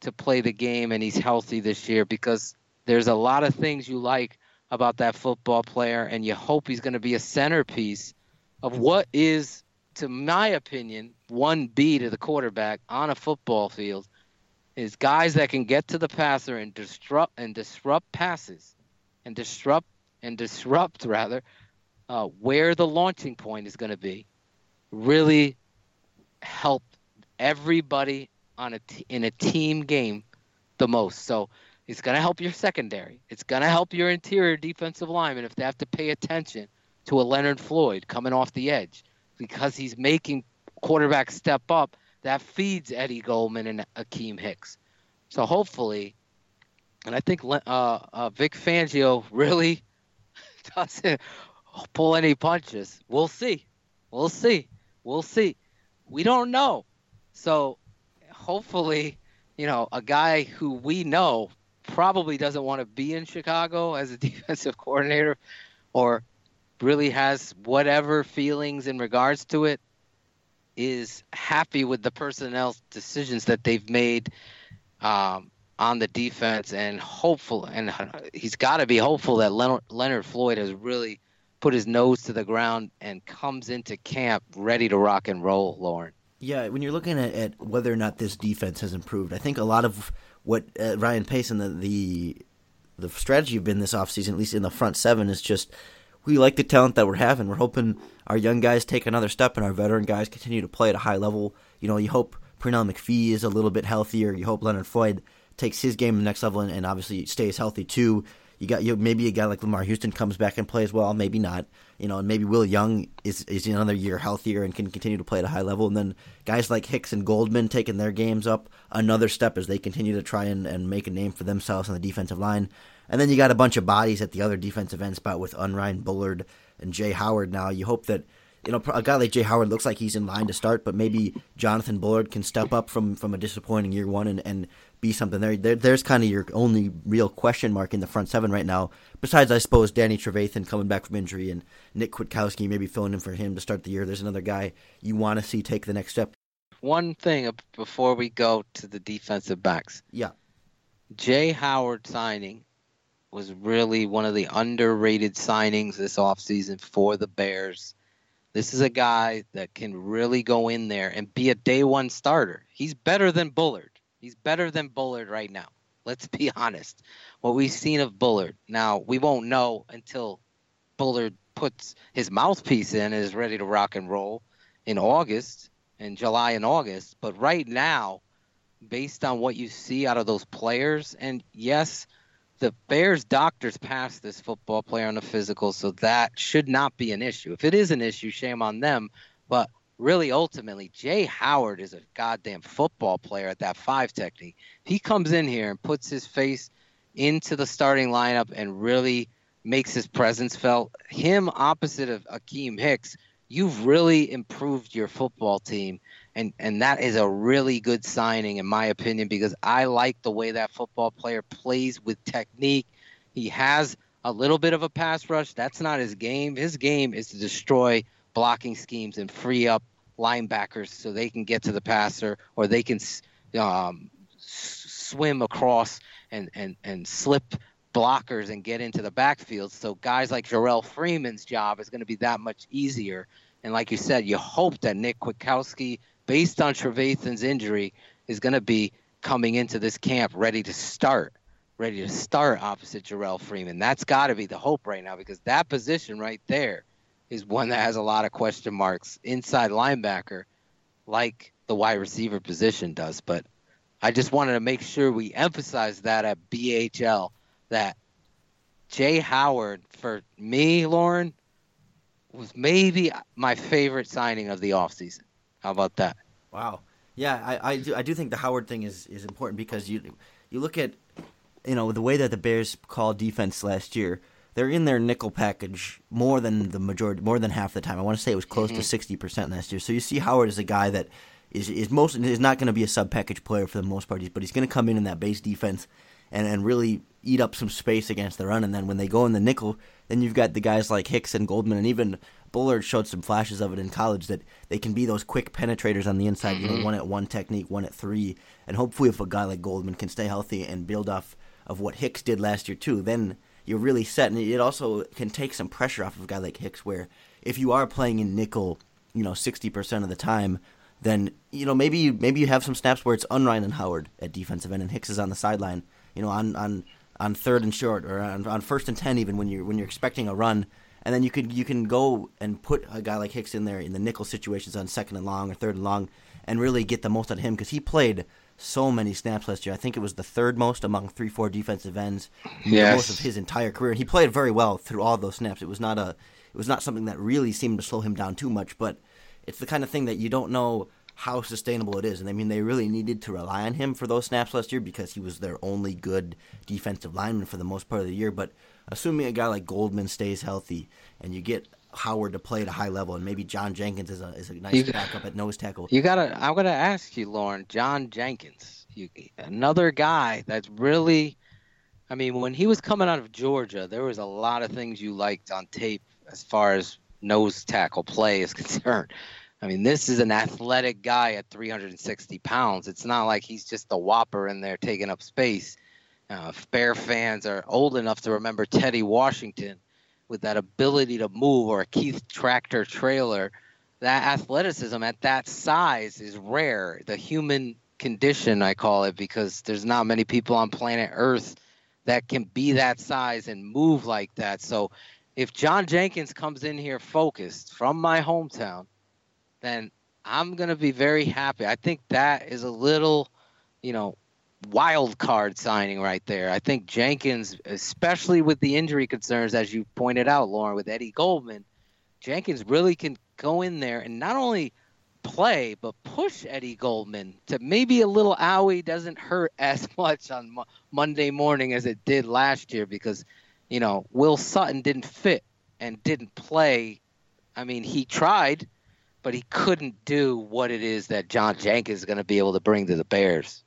to play the game and he's healthy this year because there's a lot of things you like about that football player and you hope he's going to be a centerpiece of what is to my opinion 1B to the quarterback on a football field is guys that can get to the passer and disrupt and disrupt passes and disrupt and disrupt rather uh, where the launching point is going to be really help everybody on a t- in a team game the most so it's going to help your secondary it's going to help your interior defensive lineman if they have to pay attention to a leonard floyd coming off the edge because he's making quarterbacks step up that feeds Eddie Goldman and Akiem Hicks. So hopefully, and I think uh, uh, Vic Fangio really doesn't pull any punches. We'll see. We'll see. We'll see. We don't know. So hopefully, you know, a guy who we know probably doesn't want to be in Chicago as a defensive coordinator or really has whatever feelings in regards to it is happy with the personnel decisions that they've made um, on the defense and hopeful and he's got to be hopeful that Leonard, Leonard Floyd has really put his nose to the ground and comes into camp ready to rock and roll, Lorin. Yeah, when you're looking at, at whether or not this defense has improved, I think a lot of what uh, Ryan Pace and the, the the strategy have been this offseason, at least in the front seven, is just we like the talent that we're having. We're hoping our young guys take another step and our veteran guys continue to play at a high level. You know, you hope Pernell McPhee is a little bit healthier. You hope Leonard Floyd takes his game to the next level and, and obviously stays healthy too. You got you maybe a guy like Lamar Houston comes back and plays well, maybe not. You know, and maybe Will Young is is another year healthier and can continue to play at a high level. And then guys like Hicks and Goldman taking their games up another step as they continue to try and, and make a name for themselves on the defensive line. And then you got a bunch of bodies at the other defensive end spot with Unrein Bullard and Jay Howard. Now you hope that you know a guy like Jay Howard looks like he's in line to start, but maybe Jonathan Bullard can step up from from a disappointing year one and, and be something there. there. There's kind of your only real question mark in the front seven right now. Besides, I suppose Danny Trevathan coming back from injury and Nick Kwiatkowski maybe filling in for him to start the year. There's another guy you want to see take the next step. One thing before we go to the defensive backs. Yeah. Jay Howard signing was really one of the underrated signings this offseason for the Bears. This is a guy that can really go in there and be a day one starter. He's better than Bullard. He's better than Bullard right now. Let's be honest. What we've seen of Bullard. Now, we won't know until Bullard puts his mouthpiece in and is ready to rock and roll in August, in July and August. But right now, based on what you see out of those players, and yes, the Bears doctors passed this football player on the physical, so that should not be an issue. If it is an issue, shame on them. But really, ultimately, Jay Howard is a goddamn football player at that five technique. He comes in here and puts his face into the starting lineup and really makes his presence felt. Him opposite of Akiem Hicks, you've really improved your football team and and that is a really good signing in my opinion because I like the way that football player plays with technique. He has a little bit of a pass rush. That's not his game. His game is to destroy blocking schemes and free up linebackers so they can get to the passer or they can um, swim across and, and, and slip blockers and get into the backfield. So guys like Jerrell Freeman's job is going to be that much easier. And like you said, you hope that Nick Kwiatkowski based on Trevathan's injury, is going to be coming into this camp ready to start, ready to start opposite Jerrell Freeman. That's got to be the hope right now because that position right there is one that has a lot of question marks inside linebacker, like the wide receiver position does. But I just wanted to make sure we emphasize that at BHL that Jay Howard, for me, Lorin, was maybe my favorite signing of the offseason. How about that? Wow. Yeah, I, I do I do think the Howard thing is, is important because you you look at you know the way that the Bears called defense last year. They're in their nickel package more than the majority, more than half the time. I want to say it was close mm-hmm. to sixty percent last year. So you see Howard is a guy that is is most is not going to be a sub package player for the most part, but he's going to come in in that base defense and and really eat up some space against the run. And then when they go in the nickel, then you've got the guys like Hicks and Goldman and even Bullard showed some flashes of it in college that they can be those quick penetrators on the inside, mm-hmm. you know, mm-hmm. one at one technique, one at three. And hopefully, if a guy like Goldman can stay healthy and build off of what Hicks did last year, too, then you're really set. And it also can take some pressure off of a guy like Hicks, where if you are playing in nickel, you know, 60% of the time, then, you know, maybe you, maybe you have some snaps where it's Unrein and Howard at defensive end and Hicks is on the sideline, you know, on, on, on third and short or on, on first and 10 even when you're, when you're expecting a run and then you could you can go and put a guy like Hicks in there in the nickel situations on second and long or third and long, and really get the most out of him because he played so many snaps last year. I think it was the third most among three four defensive ends, yes. most of his entire career. and He played very well through all those snaps. It was not a it was not something that really seemed to slow him down too much, but it's the kind of thing that you don't know how sustainable it is. And I mean, they really needed to rely on him for those snaps last year because he was their only good defensive lineman for the most part of the year. But assuming a guy like Goldman stays healthy and you get Howard to play at a high level, and maybe John Jenkins is a is a nice You- backup at nose tackle. You gotta. I'm gonna ask you, Lorin. John Jenkins, you, another guy that's really. I mean, when he was coming out of Georgia, there was a lot of things you liked on tape as far as nose tackle play is concerned. I mean, this is an athletic guy at 360 pounds. It's not like he's just a whopper in there taking up space. Uh, Bear fans are old enough to remember Teddy Washington with that ability to move, or a Keith Tractor Traylor, that athleticism at that size is rare. The human condition, I call it, because there's not many people on planet Earth that can be that size and move like that. So if John Jenkins comes in here focused from my hometown, then I'm going to be very happy. I think that is a little, you know, wild card signing right there. I think Jenkins, especially with the injury concerns, as you pointed out, Lorin, with Eddie Goldman, Jenkins really can go in there and not only play but push Eddie Goldman to maybe a little owie doesn't hurt as much on Mo- Monday morning as it did last year because you know Will Sutton didn't fit and didn't play. I mean, he tried, but he couldn't do what it is that John Jenkins is going to be able to bring to the Bears.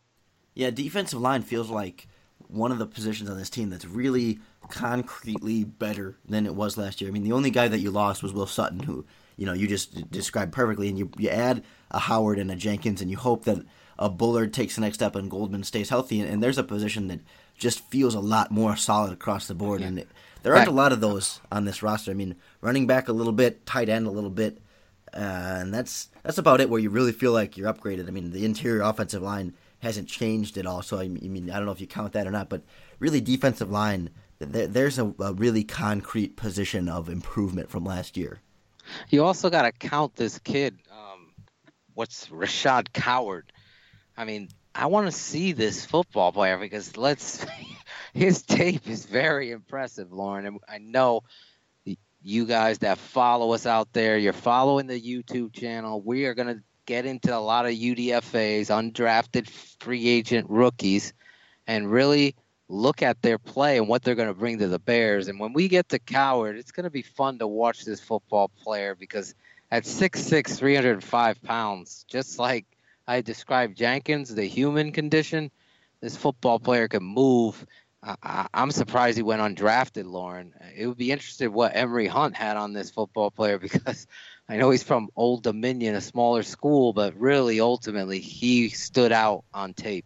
Yeah, defensive line feels like one of the positions on this team that's really concretely better than it was last year. I mean, the only guy that you lost was Will Sutton, who you know you just described perfectly, and you you add a Howard and a Jenkins, and you hope that a Bullard takes the next step and Goldman stays healthy, and, and there's a position that just feels a lot more solid across the board, and it, there aren't a lot of those on this roster. I mean, running back a little bit, tight end a little bit, uh, and that's that's about it. Where you really feel like you're upgraded. I mean, the interior offensive line hasn't changed at all. So I mean, I don't know if you count that or not, but really defensive line, there, there's a, a really concrete position of improvement from last year. You also got to count this kid. Um, what's Rashad Coward? I mean, I want to see this football player because let's. his tape is very impressive, Lorin. And I know you guys that follow us out there, you're following the YouTube channel. We are going to get into a lot of UDFA's, undrafted free agent rookies, and really look at their play and what they're going to bring to the Bears. And when we get to Coward, it's going to be fun to watch this football player because at 6'6, 305 pounds, just like I described Jenkins, the human condition, this football player can move. I, I'm surprised he went undrafted, Lorin. It would be interesting what Emery Hunt had on this football player because I know he's from Old Dominion, a smaller school, but really, ultimately, he stood out on tape.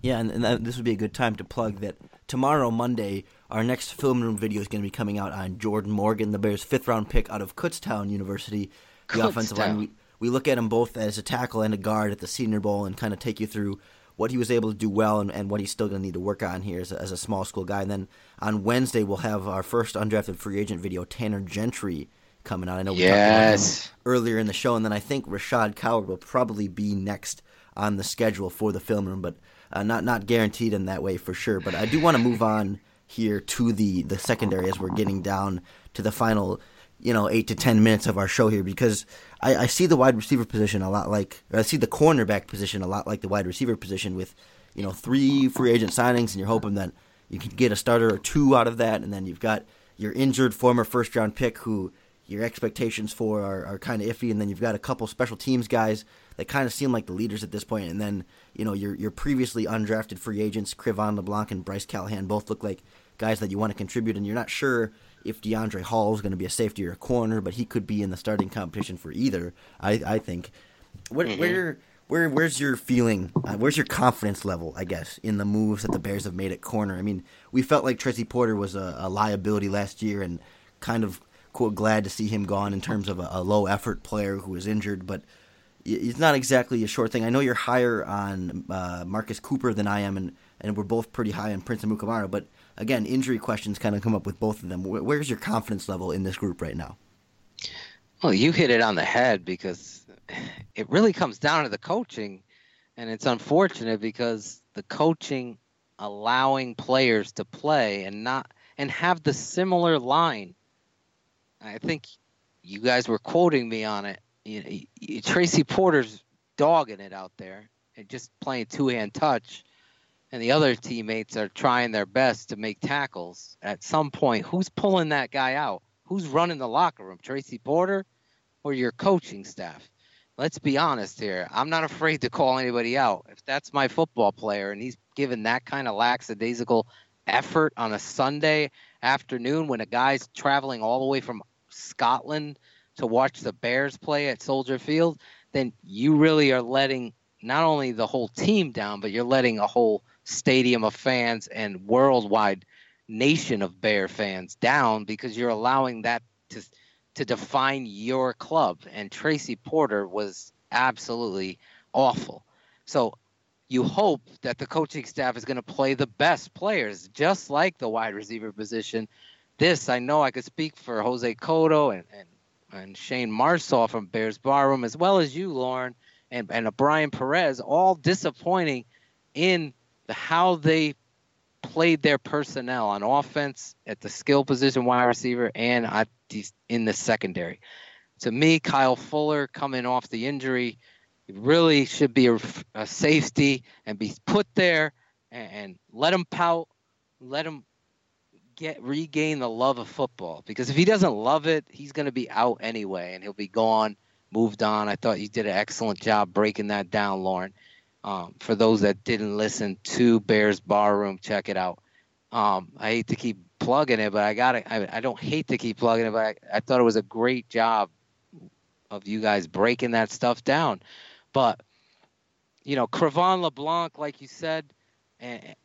Yeah, and, and that, this would be a good time to plug that tomorrow, Monday, our next film room video is going to be coming out on Jordan Morgan, the Bears' fifth round pick out of Kutztown University. The offensive line. We, we look at him both as a tackle and a guard at the Senior Bowl and kind of take you through what he was able to do well and, and what he's still going to need to work on here as a, as a small school guy. And then on Wednesday, we'll have our first undrafted free agent video, Tanner Gentry, coming out. I know we yes. talked about him earlier in the show. And then I think Rashad Coward will probably be next on the schedule for the film room, but uh, not not guaranteed in that way for sure. But I do want to move on here to the the secondary as we're getting down to the final, you know, eight to ten minutes of our show here because I, I see the wide receiver position a lot like I see the cornerback position a lot like the wide receiver position with, you know, three free agent signings and you're hoping that you can get a starter or two out of that, and then you've got your injured former first round pick who your expectations for are, are kind of iffy, and then you've got a couple special teams guys that kind of seem like the leaders at this point, and then you know your your previously undrafted free agents, Cre'Von LeBlanc and Bryce Callahan, both look like guys that you want to contribute, and you're not sure if DeAndre Hall is going to be a safety or a corner, but he could be in the starting competition for either. I I think. Where Mm-hmm. where where where's your feeling? Uh, where's your confidence level? I guess in the moves that the Bears have made at corner. I mean, we felt like Tracy Porter was a, a liability last year, and kind of quote glad to see him gone in terms of a, a low effort player who was injured, but it's not exactly a short thing. I know you're higher on uh, Marcus Cooper than I am, and, and we're both pretty high on Prince Amukamara. But again, injury questions kind of come up with both of them. Where's your confidence level in this group right now? Well, you hit it on the head because it really comes down to the coaching, and it's unfortunate because the coaching allowing players to play and not and have the similar line. I think you guys were quoting me on it. You, you, Tracy Porter's dogging it out there and just playing two hand touch, and the other teammates are trying their best to make tackles. At some point, who's pulling that guy out? who's running the locker room, Tracy Porter or your coaching staff? Let's be honest here. I'm not afraid to call anybody out. If that's my football player and he's given that kind of lackadaisical effort on a Sunday afternoon when a guy's traveling all the way from Scotland to watch the Bears play at Soldier Field, then you really are letting not only the whole team down, but you're letting a whole stadium of fans and worldwide nation of Bear fans down because you're allowing that to to define your club. And Tracy Porter was absolutely awful. So you hope that the coaching staff is going to play the best players, just like the wide receiver position. This I know I could speak for Jose Cotto and, and, and Shane Marsaw from Bears Barroom, as well as you, Lorin, and, and a Brian Perez, all disappointing in the how they played their personnel on offense at the skill position wide receiver and at the, in the secondary. To me, Kyle Fuller coming off the injury really should be a, a safety and be put there and, and let him pout, let him get regain the love of football. Because if he doesn't love it, he's going to be out anyway and he'll be gone, moved on. I thought you did an excellent job breaking that down, Lorin. Um, for those that didn't listen to Bears Barroom, check it out. Um, I hate to keep plugging it, but I got. I, I don't hate to keep plugging it, but I, I thought it was a great job of you guys breaking that stuff down. But you know, Cre'Von LeBlanc, like you said,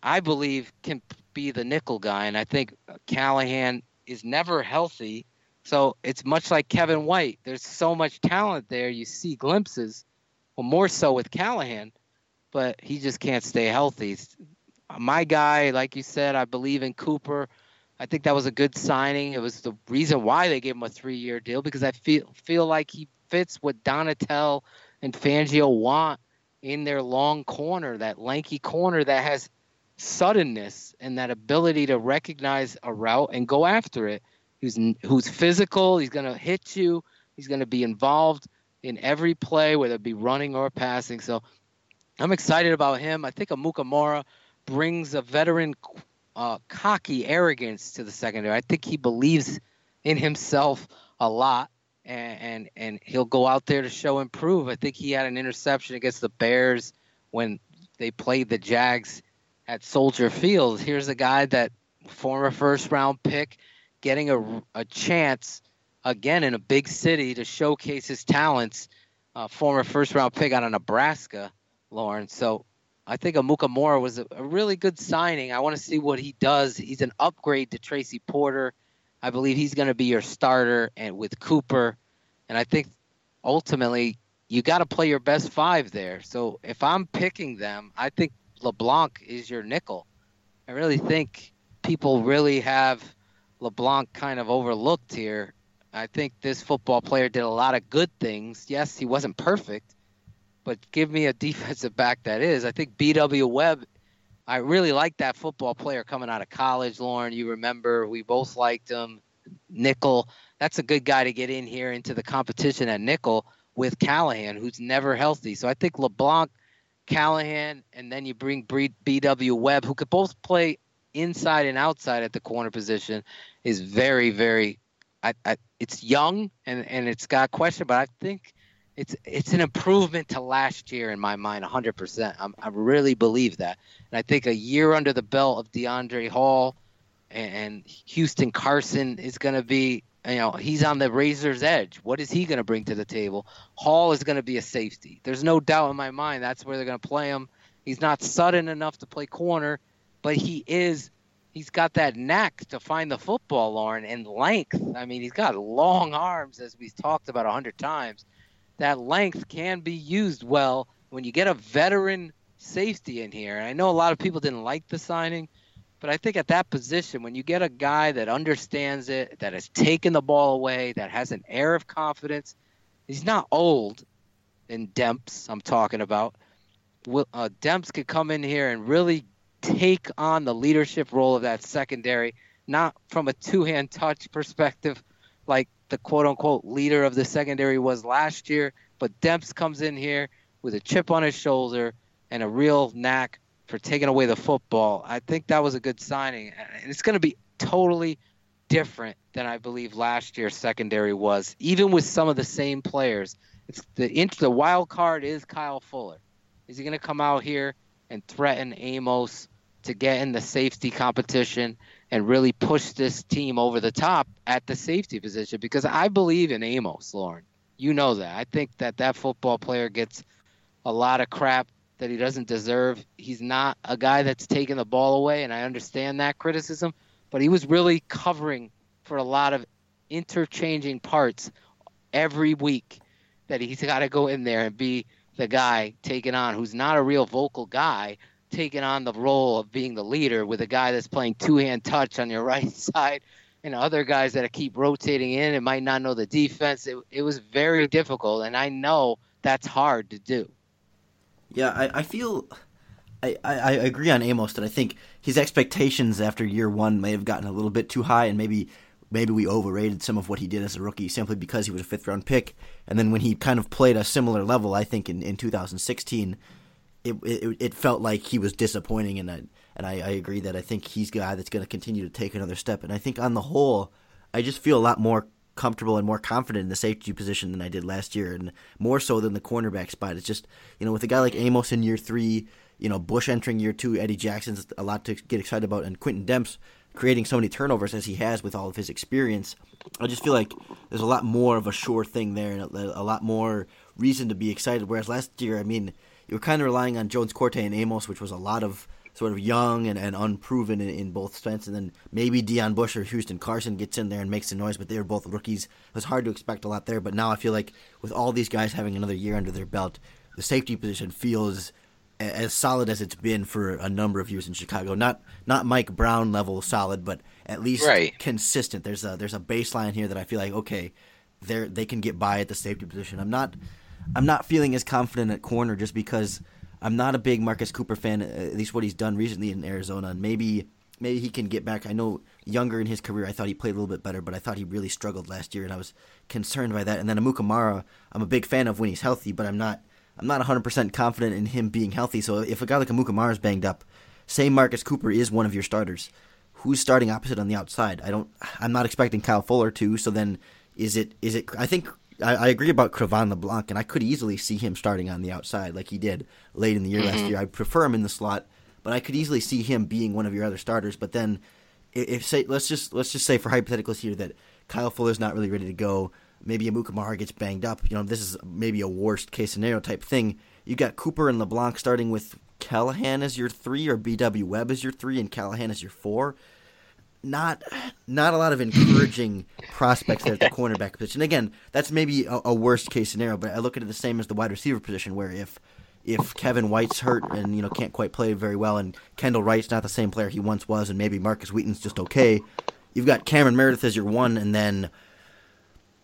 I believe can be the nickel guy, and I think Callahan is never healthy. So it's much like Kevin White. There's so much talent there. You see glimpses. Well, more so with Callahan but he just can't stay healthy. My guy, like you said, I believe in Cooper. I think that was a good signing. It was the reason why they gave him a three-year deal because I feel feel like he fits what Donatell and Fangio want in their long corner, that lanky corner that has suddenness and that ability to recognize a route and go after it. Who's who's physical? He's going to hit you. He's going to be involved in every play, whether it be running or passing. So I'm excited about him. I think Amukamara brings a veteran uh, cocky arrogance to the secondary. I think he believes in himself a lot, and, and and he'll go out there to show and prove. I think he had an interception against the Bears when they played the Jags at Soldier Field. Here's a guy that former first round pick getting a, a chance again in a big city to showcase his talents. Uh, former first round pick out of Nebraska Lorin. So I think Amukamara was a, a, really good signing. I want to see what he does. He's an upgrade to Tracy Porter. I believe he's going to be your starter and with Cooper. And I think ultimately you got to play your best five there. So if I'm picking them, I think LeBlanc is your nickel. I really think people really have LeBlanc kind of overlooked here. I think this football player did a lot of good things. Yes, he wasn't perfect, but give me a defensive back that is. I think B.W. Webb, I really like that football player coming out of college, Lorin. You remember we both liked him. Nickel, that's a good guy to get in here into the competition at nickel with Callahan, who's never healthy. So I think LeBlanc, Callahan, and then you bring B.W. Webb, who could both play inside and outside at the corner position, is very, very. I, I, it's young and, and it's got question, but I think it's it's an improvement to last year in my mind 100% I'm, i really believe that. And i think a year under the belt of deandre hall and, and houston carson is going to be you know he's on the razor's edge. What is he going to bring to the table? Hall is going to be a safety. There's no doubt in my mind that's where they're going to play him. He's not sudden enough to play corner but he is he's got that knack to find the football lorin and length. I mean he's got long arms as we've talked about a hundred times that length can be used well when you get a veteran safety in here. And I know a lot of people didn't like the signing, but I think at that position, when you get a guy that understands it, that has taken the ball away, that has an air of confidence, he's not old in Demps, I'm talking about. Uh, Demps could come in here and really take on the leadership role of that secondary, not from a two hand touch perspective like the quote unquote leader of the secondary was last year. But Demps comes in here with a chip on his shoulder and a real knack for taking away the football. I think that was a good signing. And it's going to be totally different than I believe last year's secondary was, even with some of the same players. It's the the wild card is Kyle Fuller. Is he going to come out here and threaten Amos to get in the safety competition and really push this team over the top at the safety position? Because I believe in Amos, Lorin. You know that. I think that that football player gets a lot of crap that he doesn't deserve. He's not a guy that's taking the ball away, and I understand that criticism, but he was really covering for a lot of interchanging parts every week that he's got to go in there and be the guy taking on who's not a real vocal guy taking on the role of being the leader with a guy that's playing two hand touch on your right side and other guys that keep rotating in and might not know the defense. It, it was very difficult, and I know that's hard to do. Yeah, I, I feel. I, I, agree on Amos that I think his expectations after year one may have gotten a little bit too high, and maybe maybe we overrated some of what he did as a rookie simply because he was a fifth round pick. And then when he kind of played a similar level, I think in, in 2016, it, it, it felt like he was disappointing. And I, and I, I agree that I think he's a guy that's going to continue to take another step. And I think on the whole, I just feel a lot more comfortable and more confident in the safety position than I did last year, and more so than the cornerback spot. It's just you know with a guy like Amos in year three, you know Bush entering year two, Eddie Jackson's a lot to get excited about, and Quintin Demps creating so many turnovers as he has with all of his experience. I just feel like there's a lot more of a sure thing there, and a, a lot more reason to be excited. Whereas last year, I mean, you were kind of relying on Jones Quartey and Amos, which was a lot of sort of young and, and unproven in, in both strengths. And then maybe Deon Bush or Houston Carson gets in there and makes a noise, but they were both rookies. It was hard to expect a lot there. But now I feel like with all these guys having another year under their belt, the safety position feels as solid as it's been for a number of years in Chicago. Not not Mike Brown level solid, but at least right. consistent. There's a there's a baseline here that I feel like okay, they they can get by at the safety position. I'm not I'm not feeling as confident at corner just because I'm not a big Marcus Cooper fan, uh, at least what he's done recently in Arizona. And maybe maybe he can get back. I know younger in his career, I thought he played a little bit better, but I thought he really struggled last year, and I was concerned by that. And then Amukamara, I'm a big fan of when he's healthy, but I'm not I'm not 100% confident in him being healthy. So if a guy like Amukamara is banged up, say Marcus Cooper is one of your starters, who's starting opposite on the outside? I don't. I'm not expecting Kyle Fuller to. So then, is it? Is it? I think I, I, agree about Cre'Von LeBlanc, and I could easily see him starting on the outside like he did late in the year mm-hmm. last year. I prefer him in the slot, but I could easily see him being one of your other starters. But then, if say let's just let's just say for hypotheticals here that Kyle Fuller's not really ready to go, maybe Amukamara gets banged up. You know, this is maybe a worst case scenario type thing. You got Cooper and LeBlanc starting with Callahan as your three, or B.W. Webb as your three, and Callahan as your four not not a lot of encouraging prospects at the cornerback position. Again, that's maybe a, a, worst case scenario, but I look at it the same as the wide receiver position, where if if Kevin White's hurt and you know can't quite play very well, and Kendall Wright's not the same player he once was, and maybe Markus Wheaton's just okay, you've got Cameron Meredith as your one, and then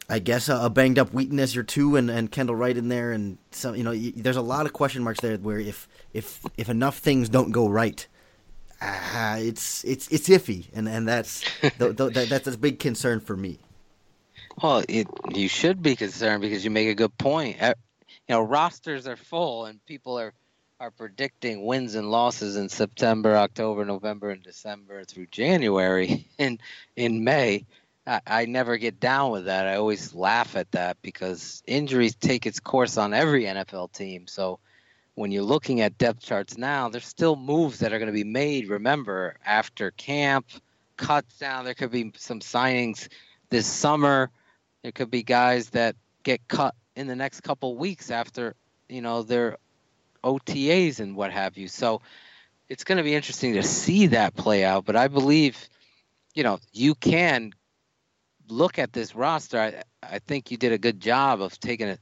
I guess a, a banged up Wheaton as your two, and, and Kendall Wright in there, and some you know y- there's a lot of question marks there where if if if enough things don't go right uh, it's it's it's iffy, and and that's th- th- that, that's a big concern for me. Well, it, you should be concerned because you make a good point. You know, rosters are full, and people are are predicting wins and losses in September, October, November, and December through January. In in May, I, I never get down with that. I always laugh at that because injuries take its course on every NFL team. So when you're looking at depth charts now, there's still moves that are going to be made. Remember, after camp, cuts down, there could be some signings this summer. There could be guys that get cut in the next couple weeks after, you know, their OTAs and what have you. So it's going to be interesting to see that play out. But I believe, you know, you can look at this roster. I, I think you did a good job of taking it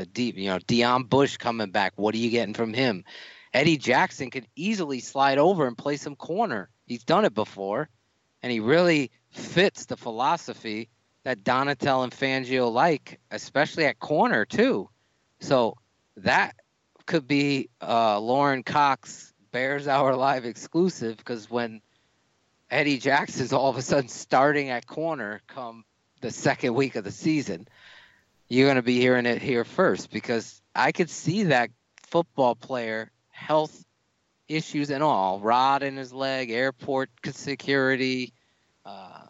a deep, you know, Deon Bush coming back. What are you getting from him? Eddie Jackson could easily slide over and play some corner. He's done it before, and he really fits the philosophy that Donatell and Fangio like, especially at corner too. So that could be uh, Lorin Cox Bears Hour Live exclusive because when Eddie Jackson's all of a sudden starting at corner come the second week of the season, you're going to be hearing it here first because I could see that football player health issues and all rod in his leg, airport security, uh,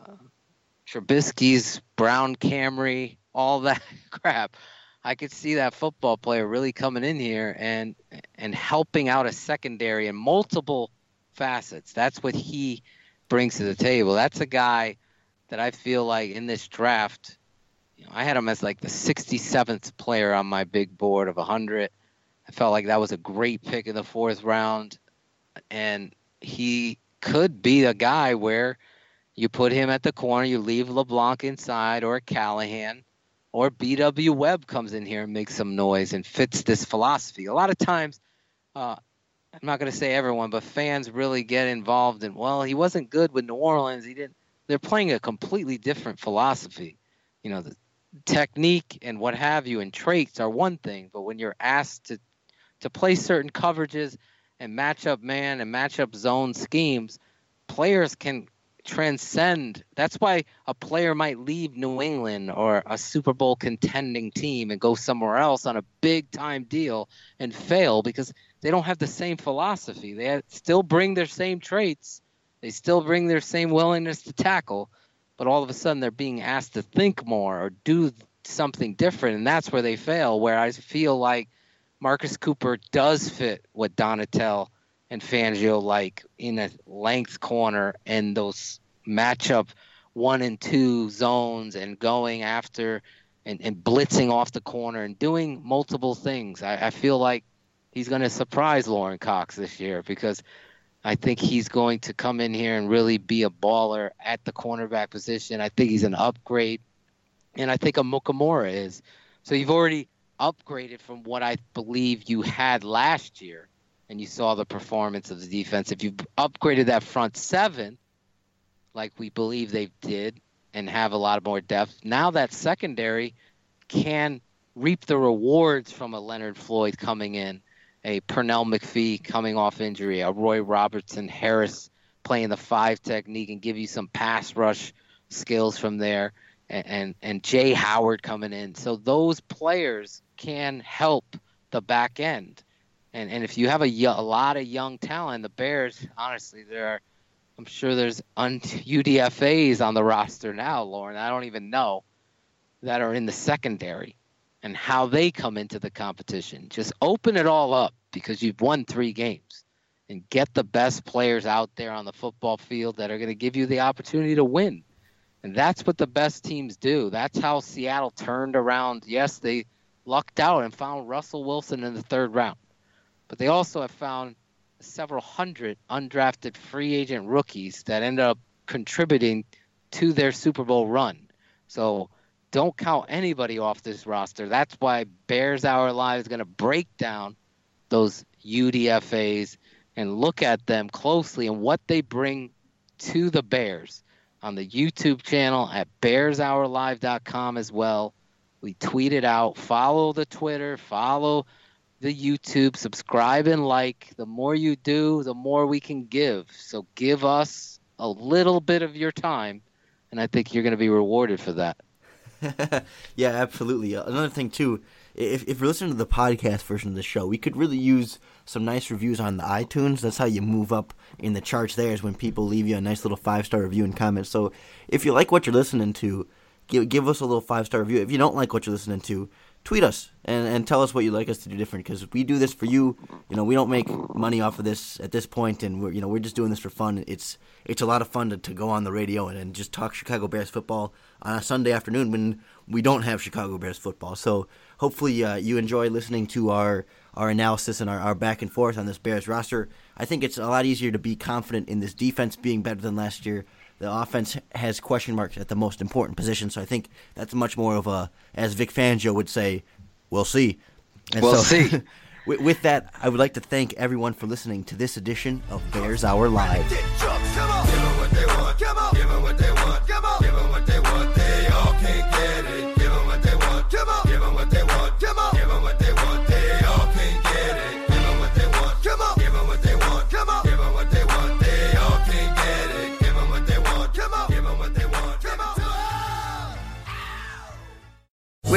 Trubisky's Brown Camry, all that crap. I could see that football player really coming in here and and helping out a secondary in multiple facets. That's what he brings to the table. That's a guy that I feel like in this draft, you know, I had him as like the 67th player on my big board of 100. I felt like that was a great pick in the fourth round, and he could be a guy where you put him at the corner, you leave LeBlanc inside or Callahan or BW Webb comes in here and makes some noise and fits this philosophy. A lot of times, uh, I'm not going to say everyone, but fans really get involved in. Well, he wasn't good with New Orleans. He didn't. They're playing a completely different philosophy. You know, the technique and what have you and traits are one thing, but when you're asked to to play certain coverages and match up man and match up zone schemes, players can transcend. That's why a player might leave New England or a Super Bowl contending team and go somewhere else on a big time deal and fail because they don't have the same philosophy. They still bring their same traits, they still bring their same willingness to tackle, but all of a sudden they're being asked to think more or do something different, and that's where they fail. Where I feel like Marcus Cooper does fit what Donatell and Fangio like in a length corner and those matchup one and two zones and going after and, and blitzing off the corner and doing multiple things. I, I feel like he's going to surprise Lorin Cox this year because I think he's going to come in here and really be a baller at the cornerback position. I think he's an upgrade, and I think Amukamara is. So you've already upgraded from what I believe you had last year and you saw the performance of the defense. If you've upgraded that front seven, like we believe they did, and have a lot more depth, now that secondary can reap the rewards from a Leonard Floyd coming in, a Pernell McPhee coming off injury, a Roy Robertson Harris playing the five technique and give you some pass rush skills from there, and and, and Jaye Howard coming in. So those players can help the back end and and if you have a, a lot of young talent, the Bears, honestly, there are, I'm sure there's un- UDFA's on the roster now, Lorin. I don't even know that are in the secondary and how they come into the competition. Just open it all up because you've won three games and get the best players out there on the football field that are going to give you the opportunity to win. And that's what the best teams do. That's how Seattle turned around. Yes, they lucked out and found Russell Wilson in the third round but they also have found several hundred undrafted free agent rookies that end up contributing to their Super Bowl run. So don't count anybody off this roster. That's why Bears Hour Live is going to break down those UDFAs and look at them closely and what they bring to the Bears on the YouTube channel at bearshourlive.com as well. We tweet it out. Follow the Twitter. Follow the YouTube, subscribe and like. The more you do, the more we can give. So give us a little bit of your time, and I think you're going to be rewarded for that. yeah, absolutely. Uh, another thing too, if if you're listening to the podcast version of the show, we could really use some nice reviews on the iTunes. That's how you move up in the charts. There is when people leave you a nice little five star review and comment. So if you like what you're listening to, give give us a little five star review. If you don't like what you're listening to, tweet us and, and tell us what you'd like us to do different because we do this for you. You know, we don't make money off of this at this point, and we're you know we're just doing this for fun. It's it's a lot of fun to, to go on the radio and, and just talk Chicago Bears football on a Sunday afternoon when we don't have Chicago Bears football. So hopefully uh, you enjoy listening to our our analysis and our, our back and forth on this Bears roster. I think it's a lot easier to be confident in this defense being better than last year the offense has question marks at the most important position. So I think that's much more of a, as Vic Fangio would say, we'll see. And we'll so, see. with, with, that, I would like to thank everyone for listening to this edition of Bears Hour Live.